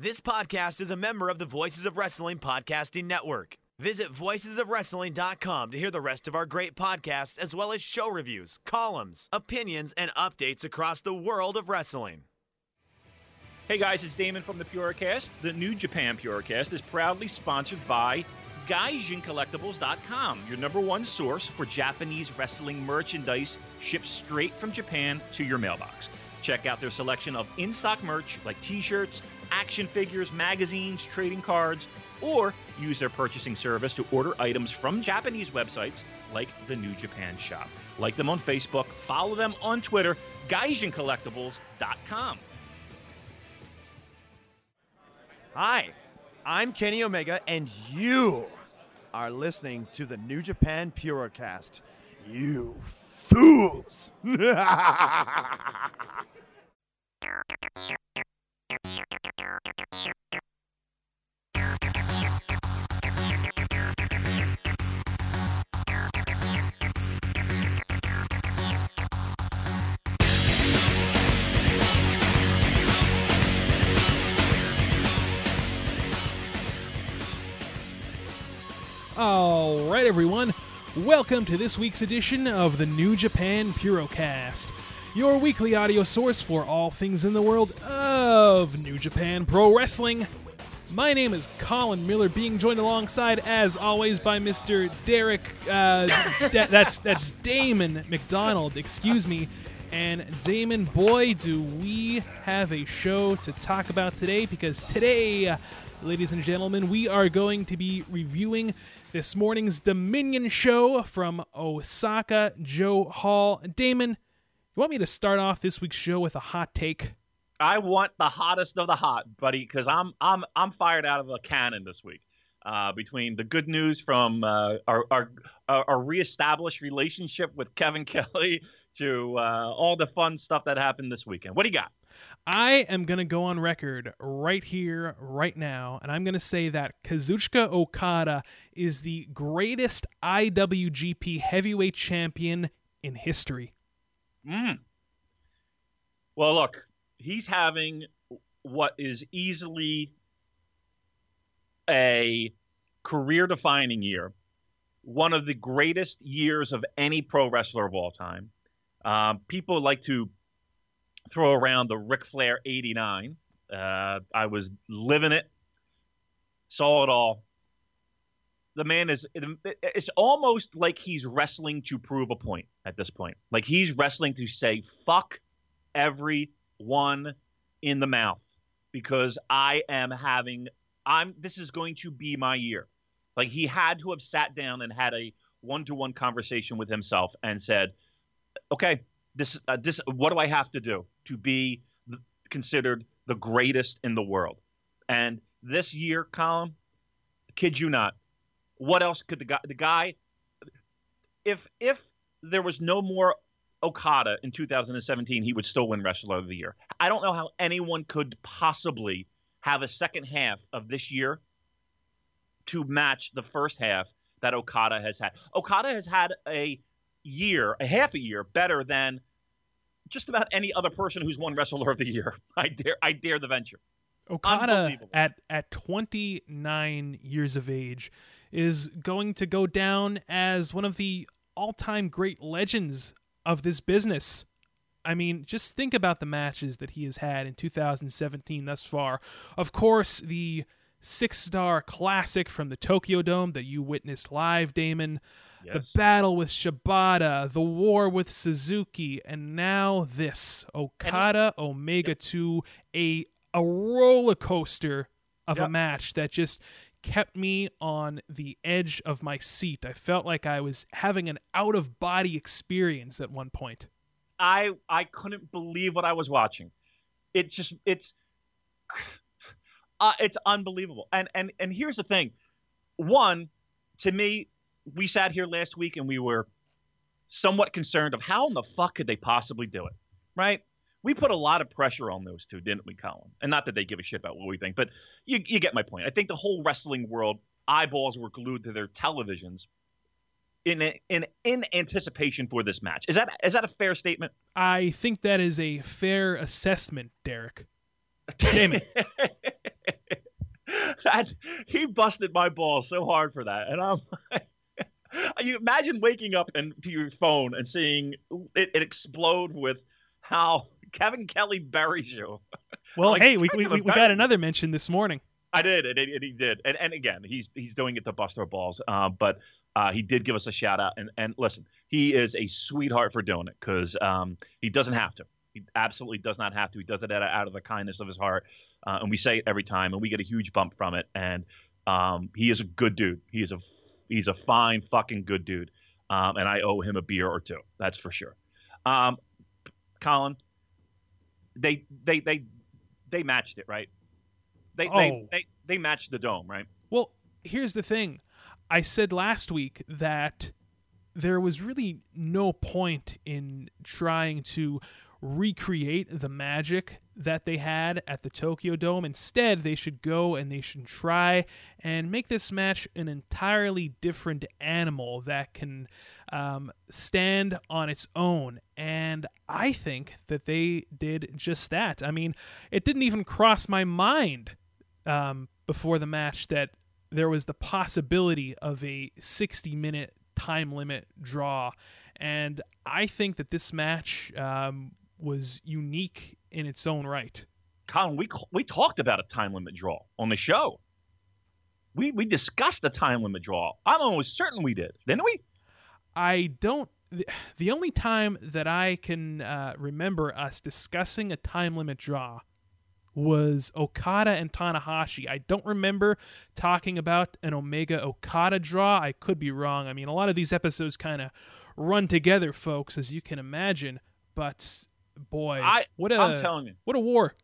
This podcast is a member of the Voices of Wrestling Podcasting Network. Visit voicesofwrestling.com to hear the rest of our great podcasts, as well as show reviews, columns, opinions, and updates across the world of wrestling. Hey guys, it's Damon from the Purocast. The New Japan Purocast is proudly sponsored by GaijinCollectibles.com, your number one source for Japanese wrestling merchandise shipped straight from Japan to your mailbox. Check out their selection of in stock merch like t shirts, action figures, magazines, trading cards, or use their purchasing service to order items from Japanese websites like the New Japan Shop. Like them on Facebook, follow them on Twitter, GaijinCollectibles.com. Hi, I'm Kenny Omega, and you are listening to the New Japan Purocast. You fools! All right, everyone. Welcome to this week's edition of the New Japan Purocast, your weekly audio source for all things in the world of New Japan Pro Wrestling. My name is Colin Miller, being joined alongside, as always, by Mr. Derek. Uh, that's that's Damon McDonald. Excuse me. And Damon, boy, do we have a show to talk about today because today, ladies and gentlemen, we are going to be reviewing this morning's Dominion show from Osaka Joe Hall. Damon, you want me to start off this week's show with a hot take? I want the hottest of the hot, buddy, because I'm I'm I'm fired out of a cannon this week. Uh, between the good news from uh, our, our our reestablished relationship with Kevin Kelly to uh, all the fun stuff that happened this weekend. What do you got? I am going to go on record right here, right now, and I'm going to say that Kazuchika Okada is the greatest IWGP heavyweight champion in history. Mm. Well, look, he's having what is easily a career defining year, one of the greatest years of any pro wrestler of all time. Um, people like to throw around the Ric Flair 89. Uh, I was living it, saw it all. The man is, it's almost like he's wrestling to prove a point at this point. Like he's wrestling to say, fuck everyone in the mouth because I am having, I'm, this is going to be my year. Like he had to have sat down and had a one to one conversation with himself and said, okay, this uh, this what do I have to do to be considered the greatest in the world? And this year, Colin, kid you not, what else could the guy the guy if if there was no more Okada in 2017, he would still win Wrestler of the Year. I don't know how anyone could possibly have a second half of this year to match the first half that Okada has had. Okada has had a year, a half a year better than just about any other person who's won Wrestler of the Year. I dare, I dare the venture. Okada at at 29 years of age is going to go down as one of the all-time great legends of this business. I mean, just think about the matches that he has had in 2017 thus far. Of course, the six-star classic from the Tokyo Dome that you witnessed live, Damon Yes. the battle with Shibata, the war with Suzuki, and now this Okada Omega 2, a a roller coaster of a match that just kept me on the edge of my seat. I felt like I was having an out of body experience at one point. I I couldn't believe what I was watching. It's just it's Uh, it's unbelievable. And and and here's the thing. One, to me, we sat here last week and we were somewhat concerned of how in the fuck could they possibly do it, right? We put a lot of pressure on those two, didn't we, Colin? And not that they give a shit about what we think, but you, you get my point. I think the whole wrestling world eyeballs were glued to their televisions in in in anticipation for this match. Is that is that a fair statement? I think that is a fair assessment, Derek. Damn it. that, he busted my ball so hard for that, and I'm. you imagine waking up and to your phone and seeing it, it explode with how Kevin Kelly buries you. Well, Like, hey, we, we, we we got another mention this morning. I did, and, and he did, and, and again, he's he's doing it to bust our balls. Uh, but uh, he did give us a shout out, and and listen, he is a sweetheart for doing it because um, he doesn't have to. He absolutely does not have to. He does it out of, out of the kindness of his heart, uh, and we say it every time, and we get a huge bump from it. And um, he is a good dude. He is a he's a fine fucking good dude, um, and I owe him a beer or two. That's for sure. Um, Colin, they they they they matched it right. They, Oh. they they they matched the dome, right? Well, here's the thing. I said last week that there was really no point in trying to recreate the magic that they had at the Tokyo Dome. Instead, they should go and they should try and make this match an entirely different animal that can um, stand on its own. And I think that they did just that. I mean, it didn't even cross my mind um, before the match that there was the possibility of a 60 minute time limit draw. And I think that this match um, was unique in its own right. Colin, we we talked about a time limit draw on the show. We we discussed the time limit draw. I'm almost certain we did, didn't we? I don't. The, the only time that I can uh, remember us discussing a time limit draw was Okada and Tanahashi. I don't remember talking about an Omega Okada draw. I could be wrong. I mean, a lot of these episodes kind of run together, folks, as you can imagine. But boy, I- what a I'm telling you. what a war!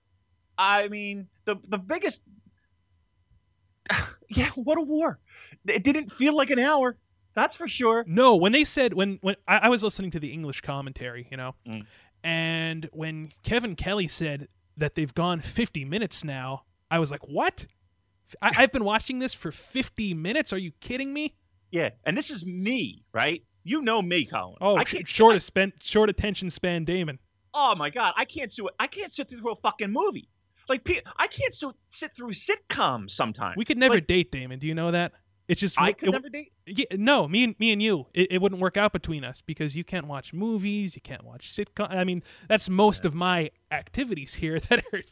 I mean, the the biggest. Yeah, what a war! It didn't feel like an hour. That's for sure. No, when they said when when I, I was listening to the English commentary, you know, Mm. and when Kevin Kelly said that they've gone 50 minutes now, I was like, what? I, I've been watching this for 50 minutes. Are you kidding me? Yeah, and this is me, right? You know me, Colin. Oh, I can't short, spent, short attention span, Damon. Oh my god, I can't do it. I can't sit through a fucking movie. Like I can't so, sit through sitcoms sometimes. We could never Like, date, Damon. Do you know that? It's just I it- could never date. Yeah, no, me and me and you, it, it wouldn't work out between us because you can't watch movies, you can't watch sitcom. I mean, that's most of my activities here that are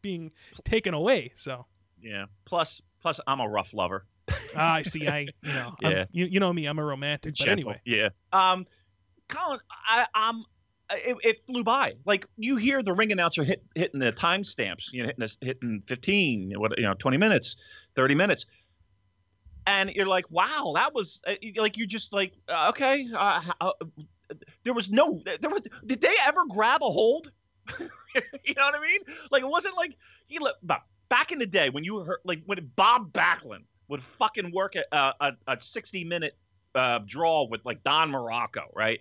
being taken away. So Yeah. Plus, plus, I'm a rough lover. ah, I see. I you know, I'm- Yeah. you, you know me. I'm a romantic. But anyway, Yeah. Um, Colin, I, I'm. It, it flew by. Like you hear the ring announcer hit hitting the timestamps. You know, hitting hitting 15, what you know, 20 minutes, 30 minutes, and you're like, wow, that was uh, like you just like uh, okay. Uh, uh, there was no. There was. Did they ever grab a hold? you know what I mean? Like it wasn't like he let back in the day when you heard like when Bob Backlund would fucking work a a, a 60 minute uh, draw with like Don Muraco, right?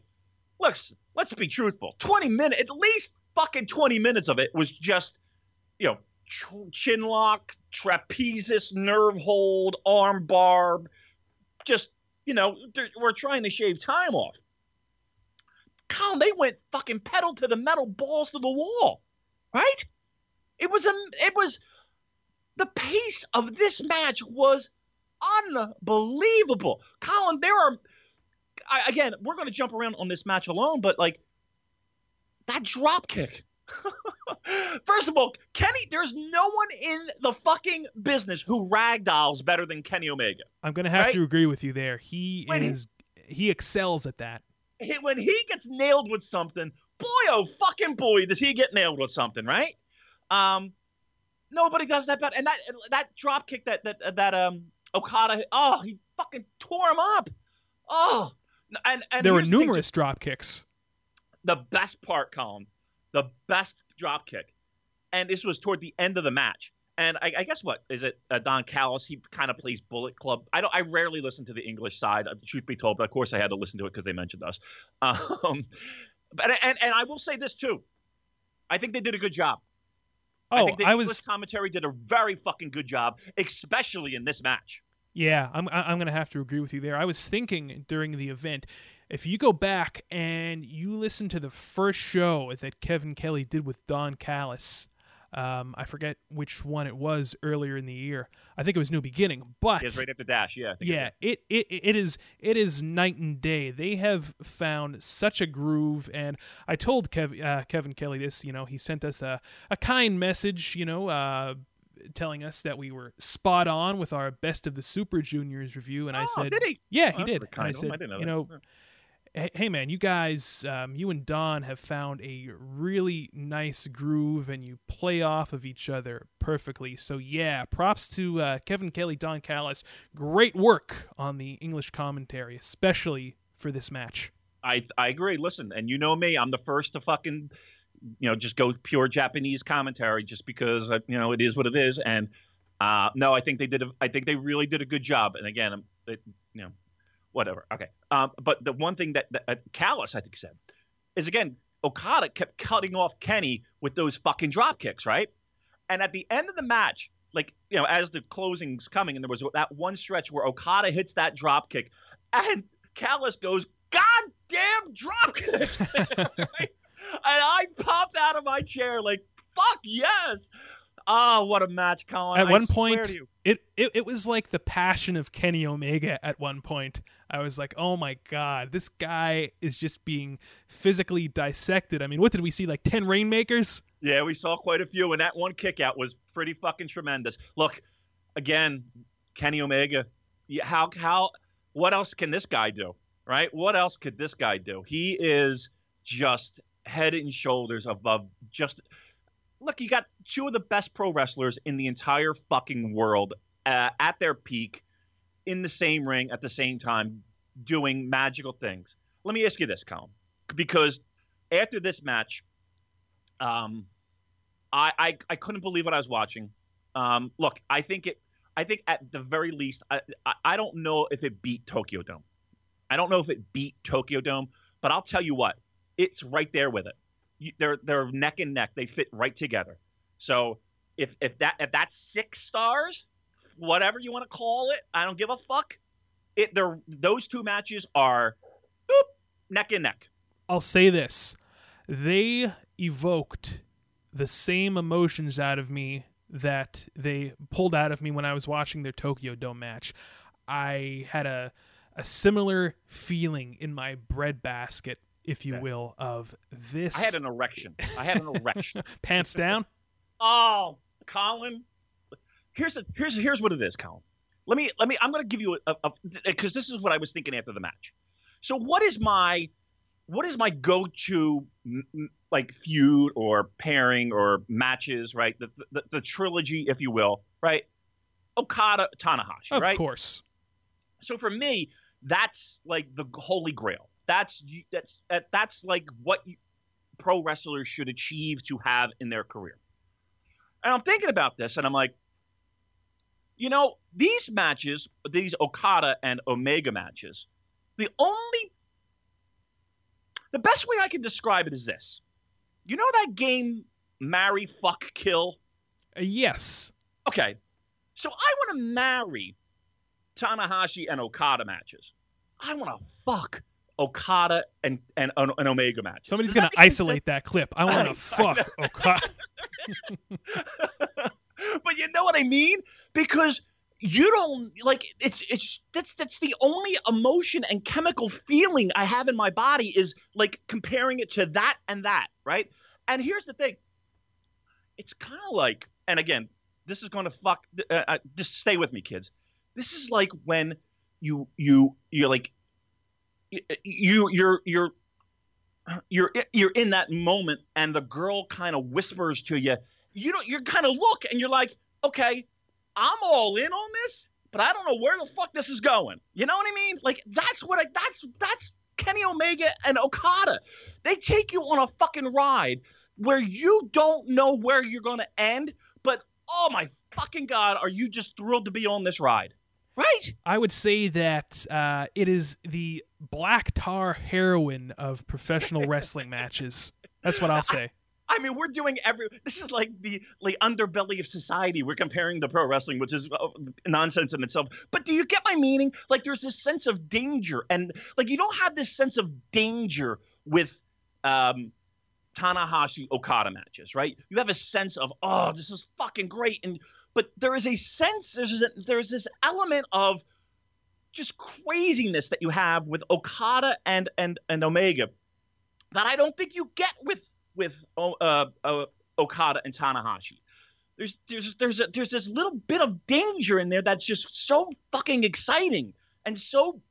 Let's let's be truthful. 20 minutes, at least fucking 20 minutes of it was just, you know, chin lock, trapezius, nerve hold, arm barb, just you know, we're trying to shave time off. Colin, they went fucking pedal to the metal, balls to the wall, right? It was a, it was, the pace of this match was unbelievable. Colin, there are, I, again, we're going to jump around on this match alone, but like that drop kick. First of all, Kenny, there's no one in the fucking business who ragdolls better than Kenny Omega. I'm gonna have Right? to agree with you there. He When he- is he excels at that. He- When he gets nailed with something, boy, oh fucking boy, does he get nailed with something, right? Um, nobody does that better. And that that drop kick that that that um Okada, oh, he fucking tore him up. Oh, and, and there were here's the numerous drop kicks. the best part, Colin, the best drop kick, and this was toward the end of the match. and I, I guess what is it? Uh, Don Callis. He kind of plays Bullet Club. I don't. I rarely listen to the English side. uh, Truth be told, but of course I had to listen to it because they mentioned us. Um, but and and I will say this too. I think they did a good job. I Oh, think the I English was commentary did a very fucking good job, especially in this match. Yeah, I'm I'm gonna have to agree with you there. I was thinking during the event, if you go back and you listen to the first show that Kevin Kelly did with Don Callis, um, I forget which one it was earlier in the year. I think it was New Beginning, but was right after Dash. Yeah. I think yeah, it, it it is it is night and day. They have found such a groove, and I told Kev, uh, Kevin Kelly this. You know, he sent us a a kind message. You know, uh, telling us that we were spot on with our best of the Super Juniors review, and I Oh, said, did he? Yeah, Oh, he did. I said, I know you know. Hey, hey, man, you guys, um, you and Don have found a really nice groove, and you play off of each other perfectly. So yeah, props to uh, Kevin Kelly, Don Callis. Great work on the English commentary, especially for this match. I I agree. Listen, and you know me, I'm the first to fucking, you know, just go pure Japanese commentary just because uh, you know it is what it is. And uh, no, I think they did. A, I think they really did a good job. And again, um, it, you know, whatever. Okay. Um, but the one thing that, that uh, Callis I think said is again, Okada kept cutting off Kenny with those fucking drop kicks, right? And at the end of the match, like you know, as the closing's coming, and there was that one stretch where Okada hits that drop kick, and Callis goes, "God damn drop kick!" Right? And I popped out of my chair like, "Fuck yes!" Oh, what a match, Colin! At I one point, it, it it was like the passion of Kenny Omega. At one point, I was like, "Oh my god, this guy is just being physically dissected." I mean, what did we see? Like ten rainmakers? Yeah, we saw quite a few, and that one kick out was pretty fucking tremendous. Look, again, Kenny Omega. yeah, How how what else can this guy do? Right? What else could this guy do? He is just head and shoulders above just look, you got two of the best pro wrestlers in the entire fucking world uh, at their peak in the same ring at the same time doing magical things. Let me ask you this, Colin, because after this match, um, I, I I couldn't believe what I was watching. Um, look, I think it. I think at the very least, I, I I don't know if it beat Tokyo Dome. I don't know if it beat Tokyo Dome, but I'll tell you what, it's right there with it. They're they're neck and neck. They fit right together. So if if that if that's six stars, whatever you want to call it, I don't give a fuck. It they're those two matches are boop, neck and neck. I'll say this: they evoked the same emotions out of me that they pulled out of me when I was watching their Tokyo Dome match. I had a a similar feeling in my breadbasket, if you Okay. will, of this I had an erection. I had an erection. pants down. Oh, Colin. Here's a, here's here's what it is, Colin. Let me let me. I'm going to give you a because this is what I was thinking after the match. So what is my what is my go-to like feud or pairing or matches? Right, the the, the trilogy, if you will. Right, Okada Tanahashi. Of right. Of course. So for me, that's like the holy grail. That's that's that- that's like what you, pro wrestlers should achieve to have in their career. And I'm thinking about this, and I'm like, you know, these matches, these Okada and Omega matches, the only, the best way I can describe it is this. You know that game, Marry, Fuck, Kill? Uh, yes. Okay, so I want to marry Tanahashi and Okada matches. I want to fuck Okada and and, and Omega match. Somebody's going to isolate that clip. I want to fuck Okada. but you know what I mean? Because you don't like it's it's that's that's the only emotion and chemical feeling I have in my body is like comparing it to that and that, right? And here's the thing. It's kind of like, and again, this is going to fuck. Uh, uh, just stay with me, kids. This is like when you you you're like you you're you're you're you're in that moment, and the girl kind of whispers to you. You don't. You're kind of look, and you're like, okay, I'm all in on this, but I don't know where the fuck this is going. You know what I mean? Like that's what I. That's that's Kenny Omega and Okada. They take you on a fucking ride where you don't know where you're going to end, but oh my fucking god, are you just thrilled to be on this ride? Right? I would say that uh, it is the black tar heroin of professional wrestling matches. That's what I'll say. I mean, we're doing every. This is like the like underbelly of society. We're comparing the pro wrestling, which is uh, nonsense in itself. But do you get my meaning? Like, there's this sense of danger, and like you don't have this sense of danger with um, Tanahashi Okada matches, right? You have a sense of, oh, this is fucking great, and but there is a sense there's there's this element of just craziness that you have with Okada and and and Omega that I don't think you get with with uh, uh, Okada and Tanahashi. There's there's there's a, there's this little bit of danger in there that's just so fucking exciting and so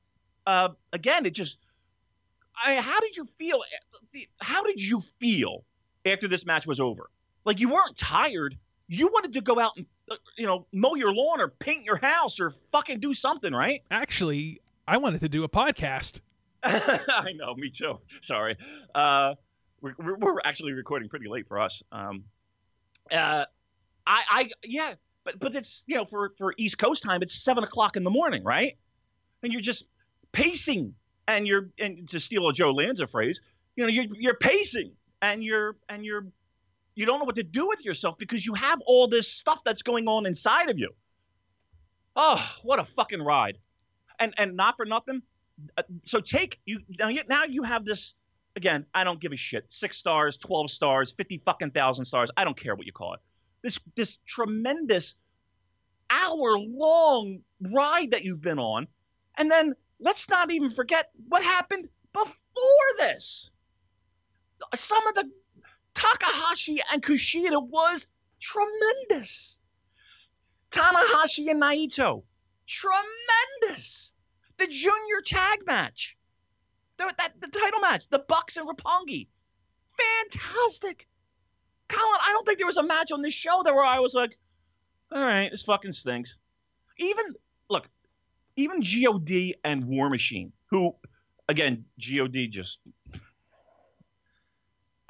uh, again it just I, how did you feel how did you feel after this match was over like you weren't tired you wanted to go out and you know mow your lawn or paint your house or fucking do something right Actually, I wanted to do a podcast. I know, me too. Sorry. Uh, we're, we're, actually recording pretty late for us. Um, uh, I, I, yeah, but but it's you know for for East Coast time, it's seven o'clock in the morning, right? And you're just pacing, and you're and to steal a Joe Lanza phrase, you know, you're you're pacing, and you're and you're you don't know what to do with yourself because you have all this stuff that's going on inside of you. Oh, what a fucking ride! And and not for nothing, uh, so take you now. You, now you have this again. I don't give a shit. Six stars, twelve stars, fifty fucking thousand stars. I don't care what you call it. This this tremendous hour long ride that you've been on, and then let's not even forget what happened before this. Some of the Takahashi and Kushida was tremendous. Tanahashi and Naito, tremendous the junior tag match, the, that, the title match, the Bucks and Roppongi. Fantastic. Colin, I don't think there was a match on this show that where I was like, all right, this fucking stinks. Even, look, even God and War Machine, who, again, God just,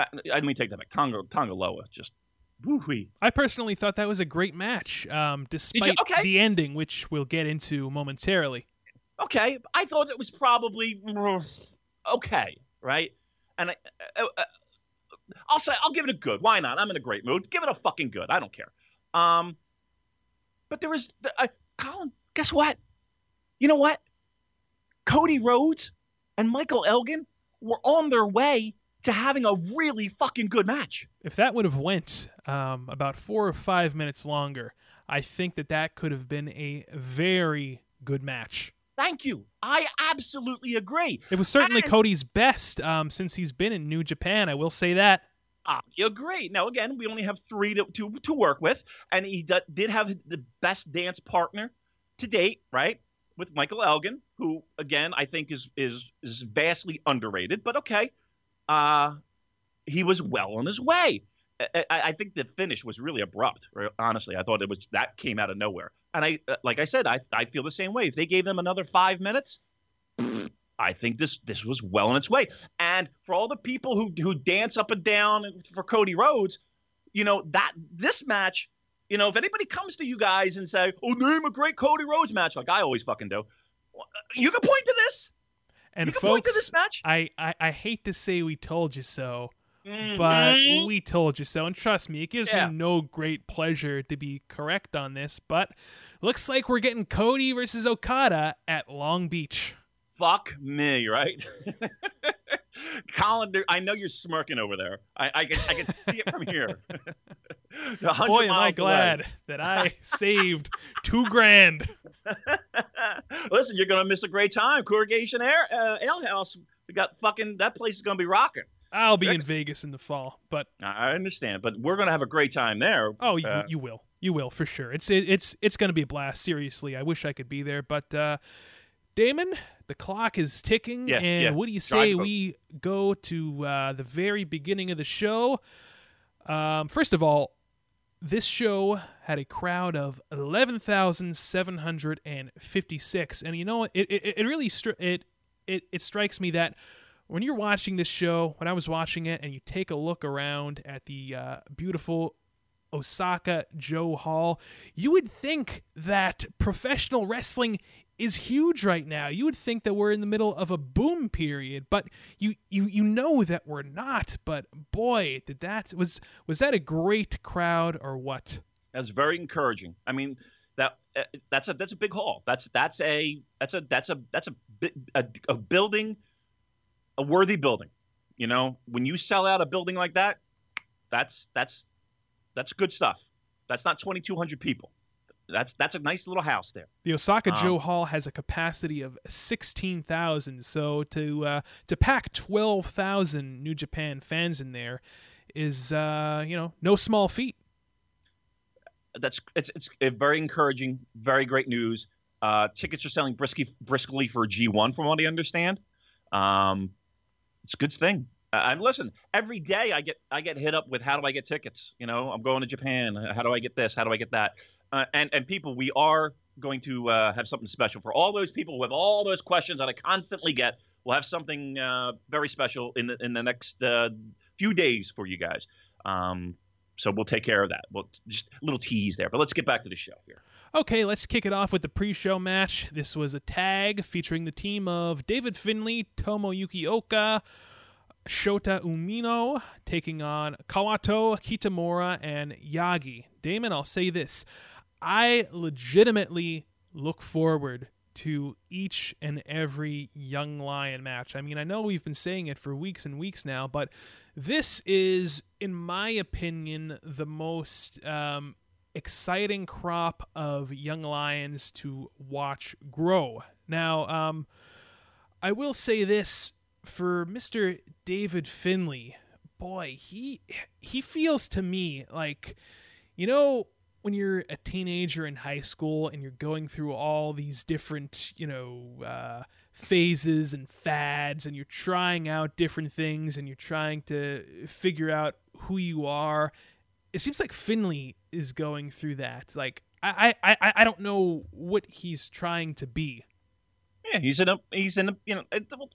I, let me take that back. Tonga, Tanga Loa just, woo-wee. I personally thought that was a great match, um, despite Okay. the ending, which we'll get into momentarily. okay, I thought it was probably mm, okay, right? And I, uh, uh, I'll say I'll give it a good. Why not? I'm in a great mood. Give it a fucking good. I don't care. Um, but there was, uh, Colin. Guess what? You know what? Cody Rhodes and Michael Elgin were on their way to having a really fucking good match. If that would have went um, about four or five minutes longer, I think that that could have been a very good match. Thank you. I absolutely agree. It was certainly And- Cody's best um, since he's been in New Japan. I will say that. I agree. Now, again, we only have three to, to, to work with, and he d- did have the best dance partner to date, right? With Michael Elgin, who, again, I think is is is vastly underrated, but okay. Uh, he was well on his way. I, I, think the finish was really abrupt. Honestly, I thought it was that came out of nowhere. And I, uh, like I said, I I feel the same way. If they gave them another five minutes, I think this this was well on its way. And for all the people who who dance up and down for Cody Rhodes, you know that this match, you know, if anybody comes to you guys and say, "Oh, name a great Cody Rhodes match," like I always fucking do, you can point to this. And you can point to folks, this match. I, I, I hate to say we told you so, but Mhm. we told you so. And trust me, it gives Yeah. me no great pleasure to be correct on this, but looks like we're getting Cody versus Okada at Long Beach. fuck me, right? Colin, there- I know you're smirking over there. I, I can I can see it from here. Boy, am I miles away. glad that I saved two grand. Listen, you're gonna miss a great time. Corrugation Air uh, Ale House. We got fucking that place is gonna be rocking. I'll be in Vegas in the fall, but I understand, but we're gonna have a great time there. oh, you, Uh, you will, you will for sure. It's it, it's it's going to be a blast. Seriously, I wish I could be there, but uh, Damon, the clock is ticking, Yeah, and yeah. what do you Drive say boat. we go to uh, the very beginning of the show? Um, first of all, this show had a crowd of eleven thousand seven hundred and fifty-six, and you know? It it, it really stri- it it it strikes me that when you're watching this show, when I was watching it, and you take a look around at the uh, beautiful Osaka Joe Hall. You would think that professional wrestling is huge right now. You would think that we're in the middle of a boom period, but you you you know that we're not. But boy, did that was was that a great crowd or what? That's very encouraging. I mean, that uh, that's a that's a big hall. That's that's a that's a that's a that's a a, a building, a worthy building. You know, when you sell out a building like that, that's that's that's good stuff. That's not 2,200 people. That's that's a nice little house there. The Osaka um, Joe Hall has a capacity of 16,000. So to uh, to pack 12,000 New Japan fans in there is uh, you know no small feat. That's it's it's very encouraging. Very great news. Uh, tickets are selling briskly briskly for G1, from what I understand. Um, it's a good thing. I'm listen. Every day I get I get hit up with how do I get tickets? You know, I'm going to Japan. How do I get this? How do I get that? Uh, and and people, we are going to uh, have something special for all those people with all those questions that I constantly get. We'll have something uh, very special in the in the next uh, few days for you guys. Um, so we'll take care of that. Well, just a little tease there. But let's get back to the show here. Okay, let's kick it off with the pre-show match. This was a tag featuring the team of David Finlay, Tomoyuki Oka. Shota Umino taking on Kawato, Kitamura, and Yagi. Damon, I'll say this. I legitimately look forward to each and every Young Lion match. I mean, I know we've been saying it for weeks and weeks now, but this is, in my opinion, the most um, exciting crop of Young Lions to watch grow. Now, um, I will say this for Mr. David Finlay. boy, he he feels to me like you know when you're a teenager in high school and you're going through all these different, you know, uh, phases and fads and you're trying out different things and you're trying to figure out who you are. It seems like Finlay is going through that. Like I, I, I don't know what he's trying to be. Yeah, he's in a he's in a you know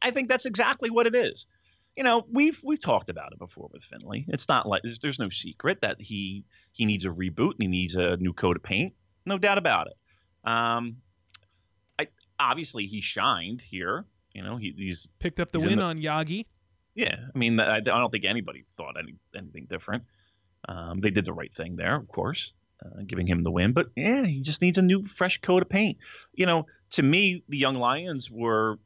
I think that's exactly what it is. You know, we've we've talked about it before with Finlay. It's not like there's, there's no secret that he he needs a reboot and he needs a new coat of paint. No doubt about it. Um, I obviously he shined here. You know, he, he's picked up the win the, on Yagi. Yeah, I mean, I, I don't think anybody thought any, anything different. Um, they did the right thing there, of course uh, giving him the win. But yeah, he just needs a new, fresh coat of paint. You know, to me, the Young Lions were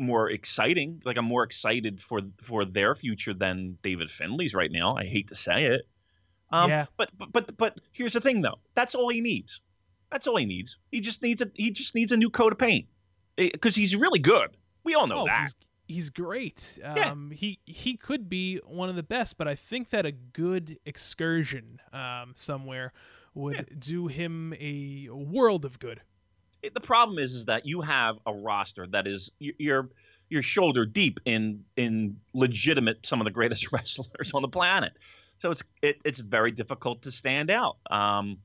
more exciting. Like I'm more excited for for their future than David Finlay's right now. I hate to say it. Um, yeah. But, but but but here's the thing though. That's all he needs. That's all he needs. He just needs a he just needs a new coat of paint because he's really good. We all know oh, that. He's, he's great. Um, yeah. He he could be one of the best, but I think that a good excursion um, somewhere would yeah. do him a world of good. The problem is, is that you have a roster that is you're you're shoulder deep in in legitimate some of the greatest wrestlers on the planet. So it's it, it's very difficult to stand out. Um,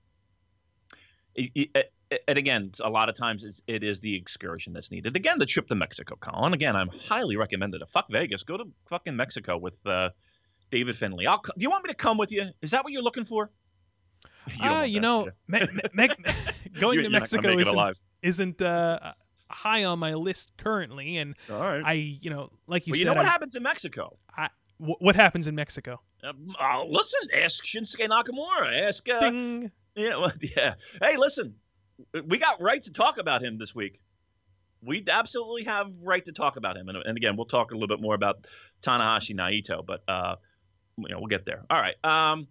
it, it, and again, a lot of times it's, it is the excursion that's needed. Again, the trip to Mexico, Colin. Again, I'm highly recommended. To fuck Vegas, go to fucking Mexico with uh, David Finlay. I'll, do you want me to come with you? Is that what you're looking for? You, uh, you know, me, me, going to Mexico isn't, isn't uh, high on my list currently, and I, you know, like you well, said, you know what I, happens in Mexico. I, w- what happens in Mexico? Uh, uh, listen, ask Shinsuke Nakamura. Ask, uh, Ding. yeah, well, yeah. Hey, listen, we got right to talk about him this week. We absolutely have right to talk about him, and, and again, we'll talk a little bit more about Tanahashi Naito, but uh, you know, we'll get there. All right. Um,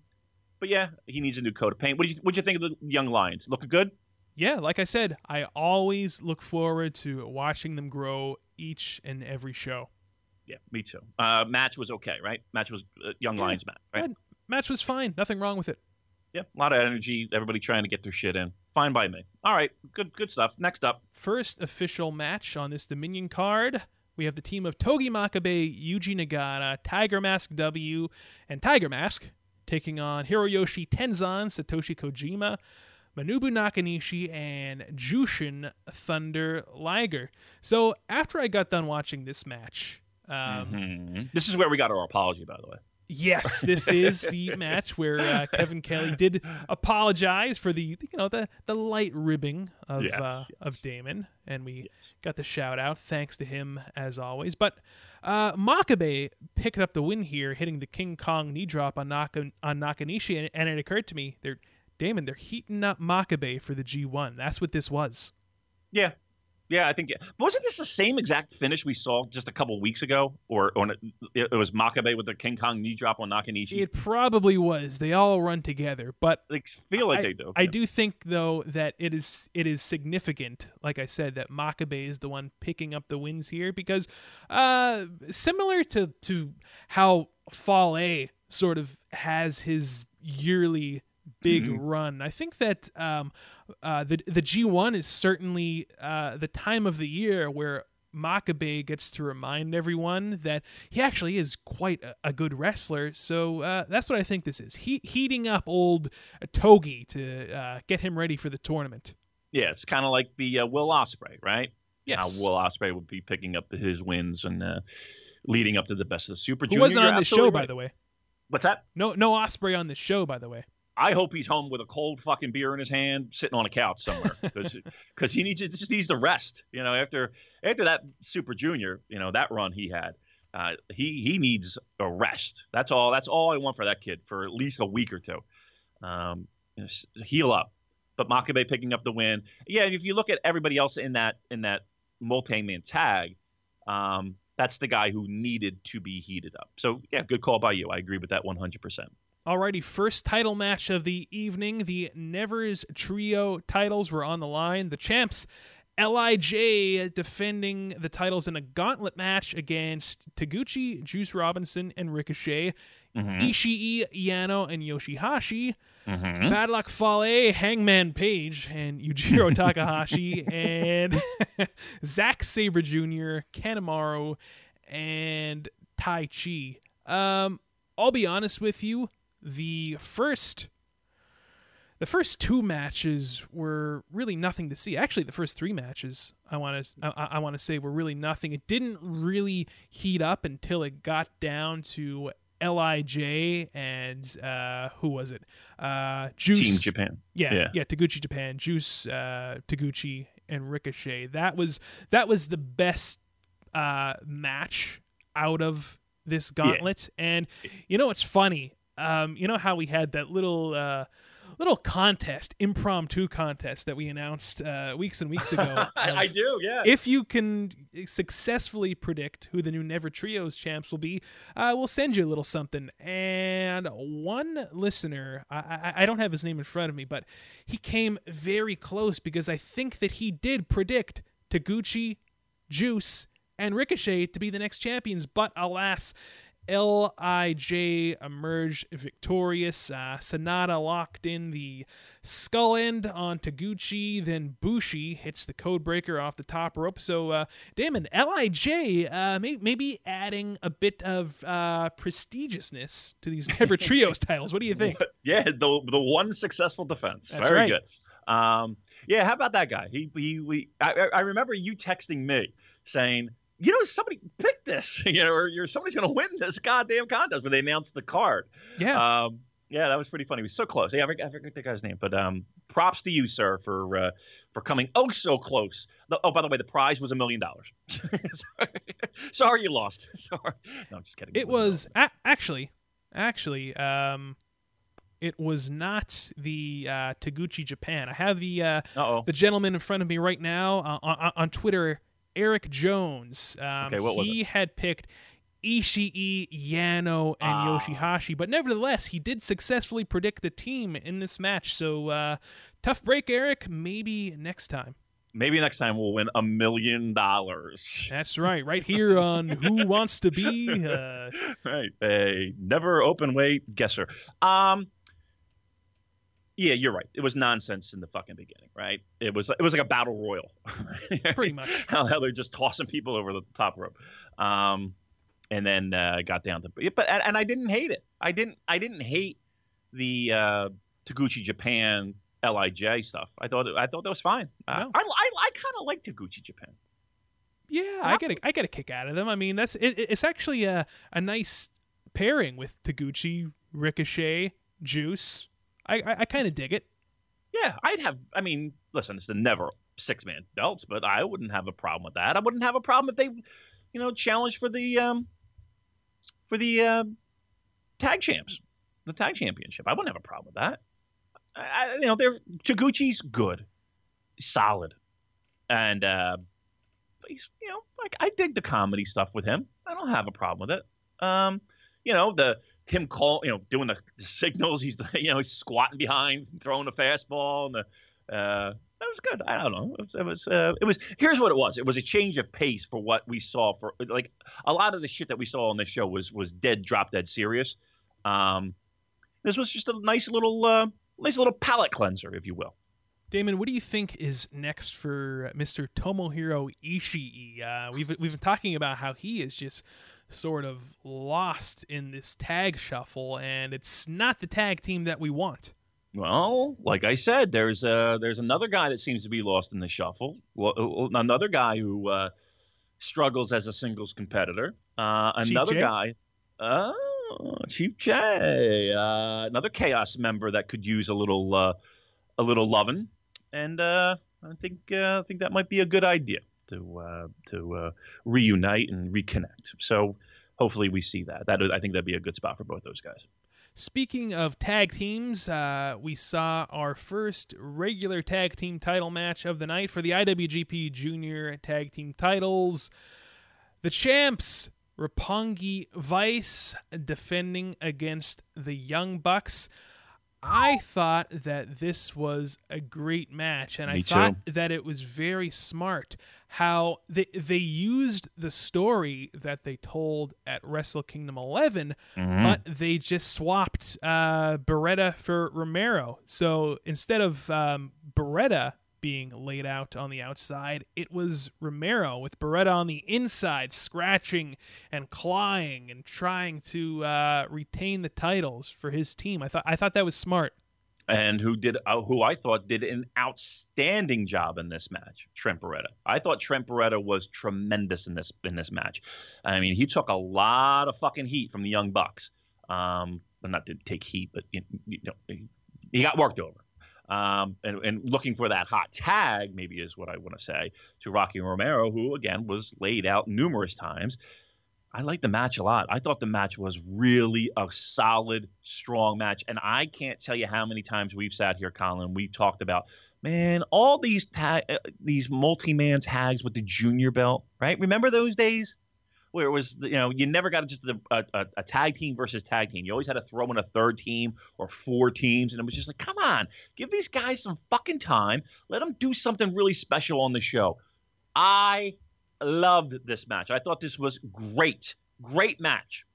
but yeah, he needs a new coat of paint. What do you what do you think of the young lions? Looking good? Yeah, like I said, I always look forward to watching them grow each and every show. Yeah, me too. Uh, match was okay, right? Match was uh, young yeah, lions match, right? Match was fine. Nothing wrong with it. Yeah, a lot of energy. Everybody trying to get their shit in. Fine by me. All right, good good stuff. Next up, first official match on this Dominion card. We have the team of Togi Makabe, Yuji Nagata, Tiger Mask W, and Tiger Mask taking on Hiroyoshi Tenzan, Satoshi Kojima, Manabu Nakanishi, and Jushin Thunder Liger. So after I got done watching this match, um, mm-hmm. this is where we got our apology, by the way. Yes, this is the match where uh, Kevin Kelly did apologize for the you know the the light ribbing of Yes, uh, yes. of Damon, and we got the shout out thanks to him as always. But uh, Makabe picked up the win here, hitting the King Kong knee drop on Naka, on Nakanishi, and, and it occurred to me, they're Damon, they're heating up Makabe for the G1. That's what this was. Yeah, yeah, I think. Wasn't this the same exact finish we saw just a couple weeks ago, or, or it, it was Makabe with the King Kong knee drop on Nakanishi? It probably was. They all run together, but they feel like I, they do. I do think though that it is it is significant, like I said, that Makabe is the one picking up the wins here because uh similar to to how Fale sort of has his yearly big Mhm. run. I think that um uh the the G1 is certainly uh the time of the year where Makabe gets to remind everyone that he actually is quite a, a good wrestler. So uh, that's what I think this is. He, heating up old Togi to uh, get him ready for the tournament. Yeah, it's kind of like the uh, Will Ospreay, right? Yes. How Will Ospreay would be picking up his wins and uh, leading up to the best of the Super Who Junior. wasn't on the show, absolutely by the way. What's that? No, no Ospreay on the show, by the way. I hope he's home with a cold fucking beer in his hand, sitting on a couch somewhere, because he needs just needs to rest. You know, after after that Super Junior, you know that run he had, uh, he he needs a rest. That's all. That's all I want for that kid for at least a week or two. Um, you know, heal up. But Makabe picking up the win. Yeah, if you look at everybody else in that in that multi-man tag, um, that's the guy who needed to be heated up. So yeah, good call by you. I agree with that 100. percent Alrighty, first title match of the evening. The Nevers Trio titles were on the line. The champs, Lij, defending the titles in a gauntlet match against Taguchi, Juice Robinson, and Ricochet. Ishii, Yano, and Yoshihashi. Mm-hmm. Bad Luck Fale, Hangman Page, and Yujiro Takahashi, and Zack Sabre Jr., Kanemaru, and Taichi. Um, I'll be honest with you, the first the first two matches were really nothing to see. Actually, the first three matches I want to I, I want to say were really nothing. It didn't really heat up until it got down to Lij and uh, who was it? Uh, Juice. Team Japan. Yeah, Yeah. yeah, Taguchi Japan, Juice, uh, Taguchi, and Ricochet. That was that was the best uh, match out of this gauntlet. And you know what's funny? Um, you know how we had that little uh, little contest, impromptu contest that we announced uh, weeks and weeks ago. I do, yeah. if you can successfully predict who the new Never Trios champs will be, uh, we'll send you a little something. And one listener, I, I, I don't have his name in front of me, but he came very close because I think that he did predict Taguchi, Juice, and Ricochet to be the next champions. But alas, Lij emerged victorious. Uh, Sanada locked in the skull end on Taguchi. Then Bushi hits the code breaker off the top rope. So, uh, Damon, Lij uh, may- maybe adding a bit of uh, prestigiousness to these Never Trios titles. What do you think? yeah, the the one successful defense. That's Very right. good. Um, yeah, how about that guy? He he we I I remember you texting me saying, you know, somebody picked this, you know, or you're somebody's gonna win this goddamn contest when they announced the card. Yeah. Um, yeah, that was pretty funny. He was so close. Yeah, I forget, I forget the guy's name, but um, props to you, sir, for uh, for coming oh so close. The, oh, by the way, the prize was a million dollars. Sorry. You lost. Sorry. No, I'm just kidding. It was a- actually, actually, um, it was not the uh, Taguchi Japan. I have the uh, the gentleman in front of me right now uh, on, on Twitter, Eric Jones. Um, Okay, what was he had picked Ishii, Yano, and Ah. Yoshihashi, but nevertheless, he did successfully predict the team in this match. So uh, tough break, Eric. Maybe next time. Maybe next time we'll win a million dollars. That's right, right here on Who Wants to Be. Uh, right. A never open weight guesser. Um yeah, you're right. It was nonsense in the fucking beginning, right? It was it was like a battle royal. Pretty much. How, they're just tossing people over the top rope. Um and then uh got down to but and, I didn't hate it. I didn't I didn't hate the uh Taguchi Japan Lij stuff. I thought I thought that was fine. Uh, No. I I, I kind of like Taguchi Japan. Yeah, I get a, I get a kick out of them. I mean, that's it, it's actually a a nice pairing with Taguchi, Ricochet, Juice. I I, I kind of dig it. Yeah, I'd have. I mean, listen, it's the never six man belts, but I wouldn't have a problem with that. I wouldn't have a problem if they, you know, challenge for the um for the uh, tag champs, the tag championship. I wouldn't have a problem with that. I, you know, they're Taguchi's good, solid, and uh, he's you know like I dig the comedy stuff with him. I don't have a problem with it. Um, you know the him call you know doing the, the signals. He's you know he's squatting behind, throwing the fastball, and the uh, that was good. I don't know. It was it was, uh, it was here's what it was. It was a change of pace for what we saw for like a lot of the shit that we saw on this show was was dead drop dead serious. Um, this was just a nice little uh, nice little palate cleanser, if you will. Damon, what do you think is next for Mr. Tomohiro Ishii? Uh, we've we've been talking about how he is just sort of lost in this tag shuffle, and it's not the tag team that we want. Well, like I said, there's uh, there's another guy that seems to be lost in the shuffle. Well, uh, uh, another guy who uh, struggles as a singles competitor. Uh, another guy. Oh, Chief Jay, uh, another Chaos member that could use a little uh, a little loving, and uh, I think uh, I think that might be a good idea to uh, to uh, reunite and reconnect. So hopefully we see that. That I think that'd be a good spot for both those guys. Speaking of tag teams, uh, we saw our first regular tag team title match of the night for the IWGP Junior Tag Team titles. The champs, Roppongi Vice, defending against the Young Bucks. I thought that this was a great match, and Me I thought too. that it was very smart how they they used the story that they told at Wrestle Kingdom 11, Mm-hmm. but they just swapped uh, Beretta for Romero. So instead of um, Beretta being laid out on the outside, it was Romero with Beretta on the inside, scratching and clawing and trying to uh, retain the titles for his team. I thought I thought that was smart. and who did uh, who I thought did an outstanding job in this match, Trent Beretta. I thought Trent Beretta was tremendous in this in this match. I mean, he took a lot of fucking heat from the Young Bucks. Um, well, not to take heat, but you, you know, he, he got worked over. Um, and, and looking for that hot tag, maybe is what I want to say to Rocky Romero, who again was laid out numerous times. I liked the match a lot. I thought the match was really a solid, strong match. And I can't tell you how many times we've sat here, Colin. we've talked about, man, all these ta- uh, these multi-man tags with the junior belt, right? Remember those days where it was, you know, you never got just a, a, a tag team versus tag team. You always had to throw in a third team or four teams, and it was just like, come on, give these guys some fucking time. Let them do something really special on the show. I loved this match. I thought this was great. Great match.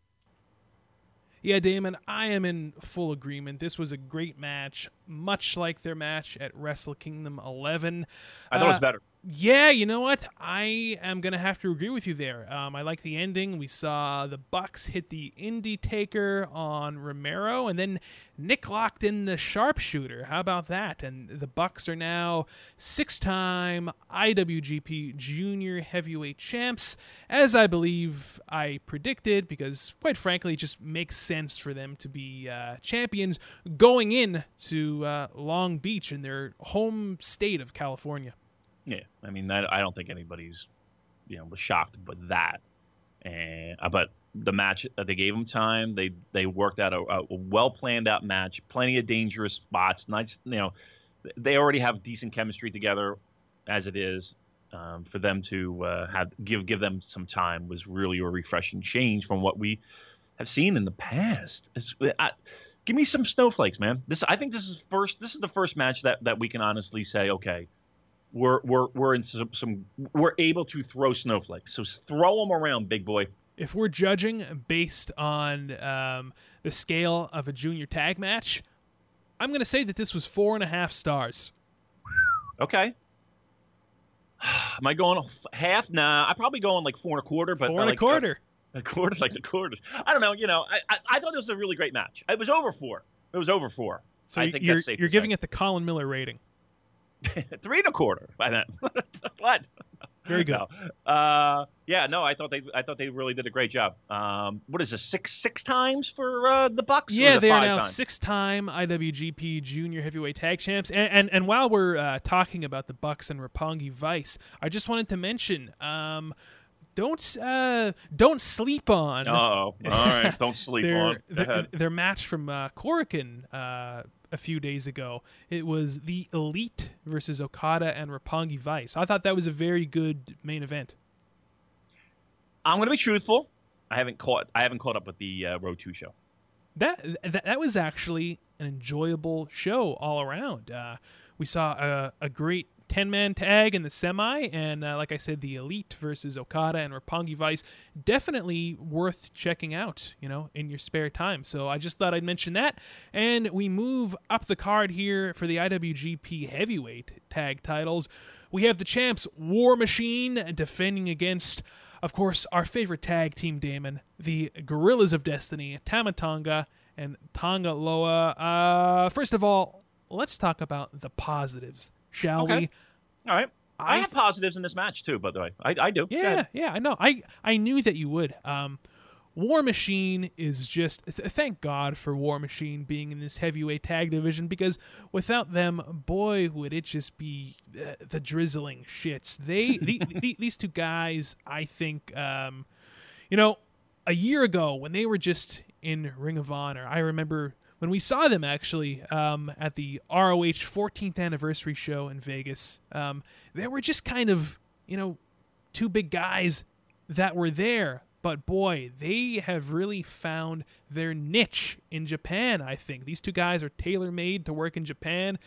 Yeah, Damon, I am in full agreement. This was a great match, much like their match at Wrestle Kingdom 11. I thought it was Uh, better. Yeah, you know what? I am gonna have to agree with you there. Um, I like the ending. We saw the Bucks hit the Indie Taker on Romero, and then Nick locked in the sharpshooter. How about that? And the Bucks are now six-time IWGP Junior Heavyweight champs, as I believe I predicted, because quite frankly, it just makes sense for them to be uh, champions going in to uh, Long Beach in their home state of California. Yeah, I mean, I, don't think anybody's, you know, was shocked by that. And uh, but the match, uh, they gave them time. They they worked out a, a well planned out match. Plenty of dangerous spots. Nice, you know, they already have decent chemistry together, as it is. Um, for them to uh, have give give them some time was really a refreshing change from what we have seen in the past. I, give me some snowflakes, man. This I think this is first. This is the first match that that we can honestly say, okay, we're we're we're in some, some we're able to throw snowflakes. So throw them around, big boy. if we're judging based on um, the scale of a junior tag match, I'm going to say that this was four and a half stars. Okay. Am I going half? Nah, I'm probably going like four and a quarter. But four and like, a quarter. A quarter, like the quarters. I don't know. You know, I, I I thought this was a really great match. It was over four. It was over four. so I think you're, that's safe you're giving say. it the Colin Miller rating. three and a quarter by then. what? Very good. No. Uh, yeah, no, I thought they, I thought they really did a great job. Um, what is this, six, six times for uh, the Bucks? Yeah, they are now times? six-time IWGP Junior Heavyweight Tag Champs. And and, and while we're uh, talking about the Bucks and Roppongi Vice, I just wanted to mention. Um, don't uh, don't sleep on. Oh, all right. Don't sleep their, on. Their, their match from uh, Korakuen uh, a few days ago. It was the Elite versus Okada and Roppongi Vice. I thought that was a very good main event. I'm going to be truthful. I haven't caught I haven't caught up with the uh, Road Two show. That, that that was actually an enjoyable show all around. Uh, we saw a, a great 10 man tag in the semi, and uh, like I said, the Elite versus Okada and Roppongi Vice. Definitely worth checking out, you know, in your spare time. So I just thought I'd mention that. And we move up the card here for the IWGP Heavyweight Tag titles. We have the champs War Machine defending against, of course, our favorite tag team, Damon, the Guerrillas of Destiny, Tama Tonga and Tanga Loa. Uh, first of all, let's talk about the positives, shall Okay. we? All right. I, I- have positives in this match too, by the way. I, I do. Yeah, yeah, I know. I I knew that you would. Um, War Machine is just th- thank God for War Machine being in this heavyweight tag division because without them, boy, would it just be uh, the drizzling shits. They the, the, these two guys, I think, um, you know, a year ago when they were just in Ring of Honor, I remember when we saw them actually um, at the ROH 14th anniversary show in Vegas. Um, they were just kind of, you know, two big guys that were there. But boy, they have really found their niche in Japan, I think. These two guys are tailor made to work in Japan.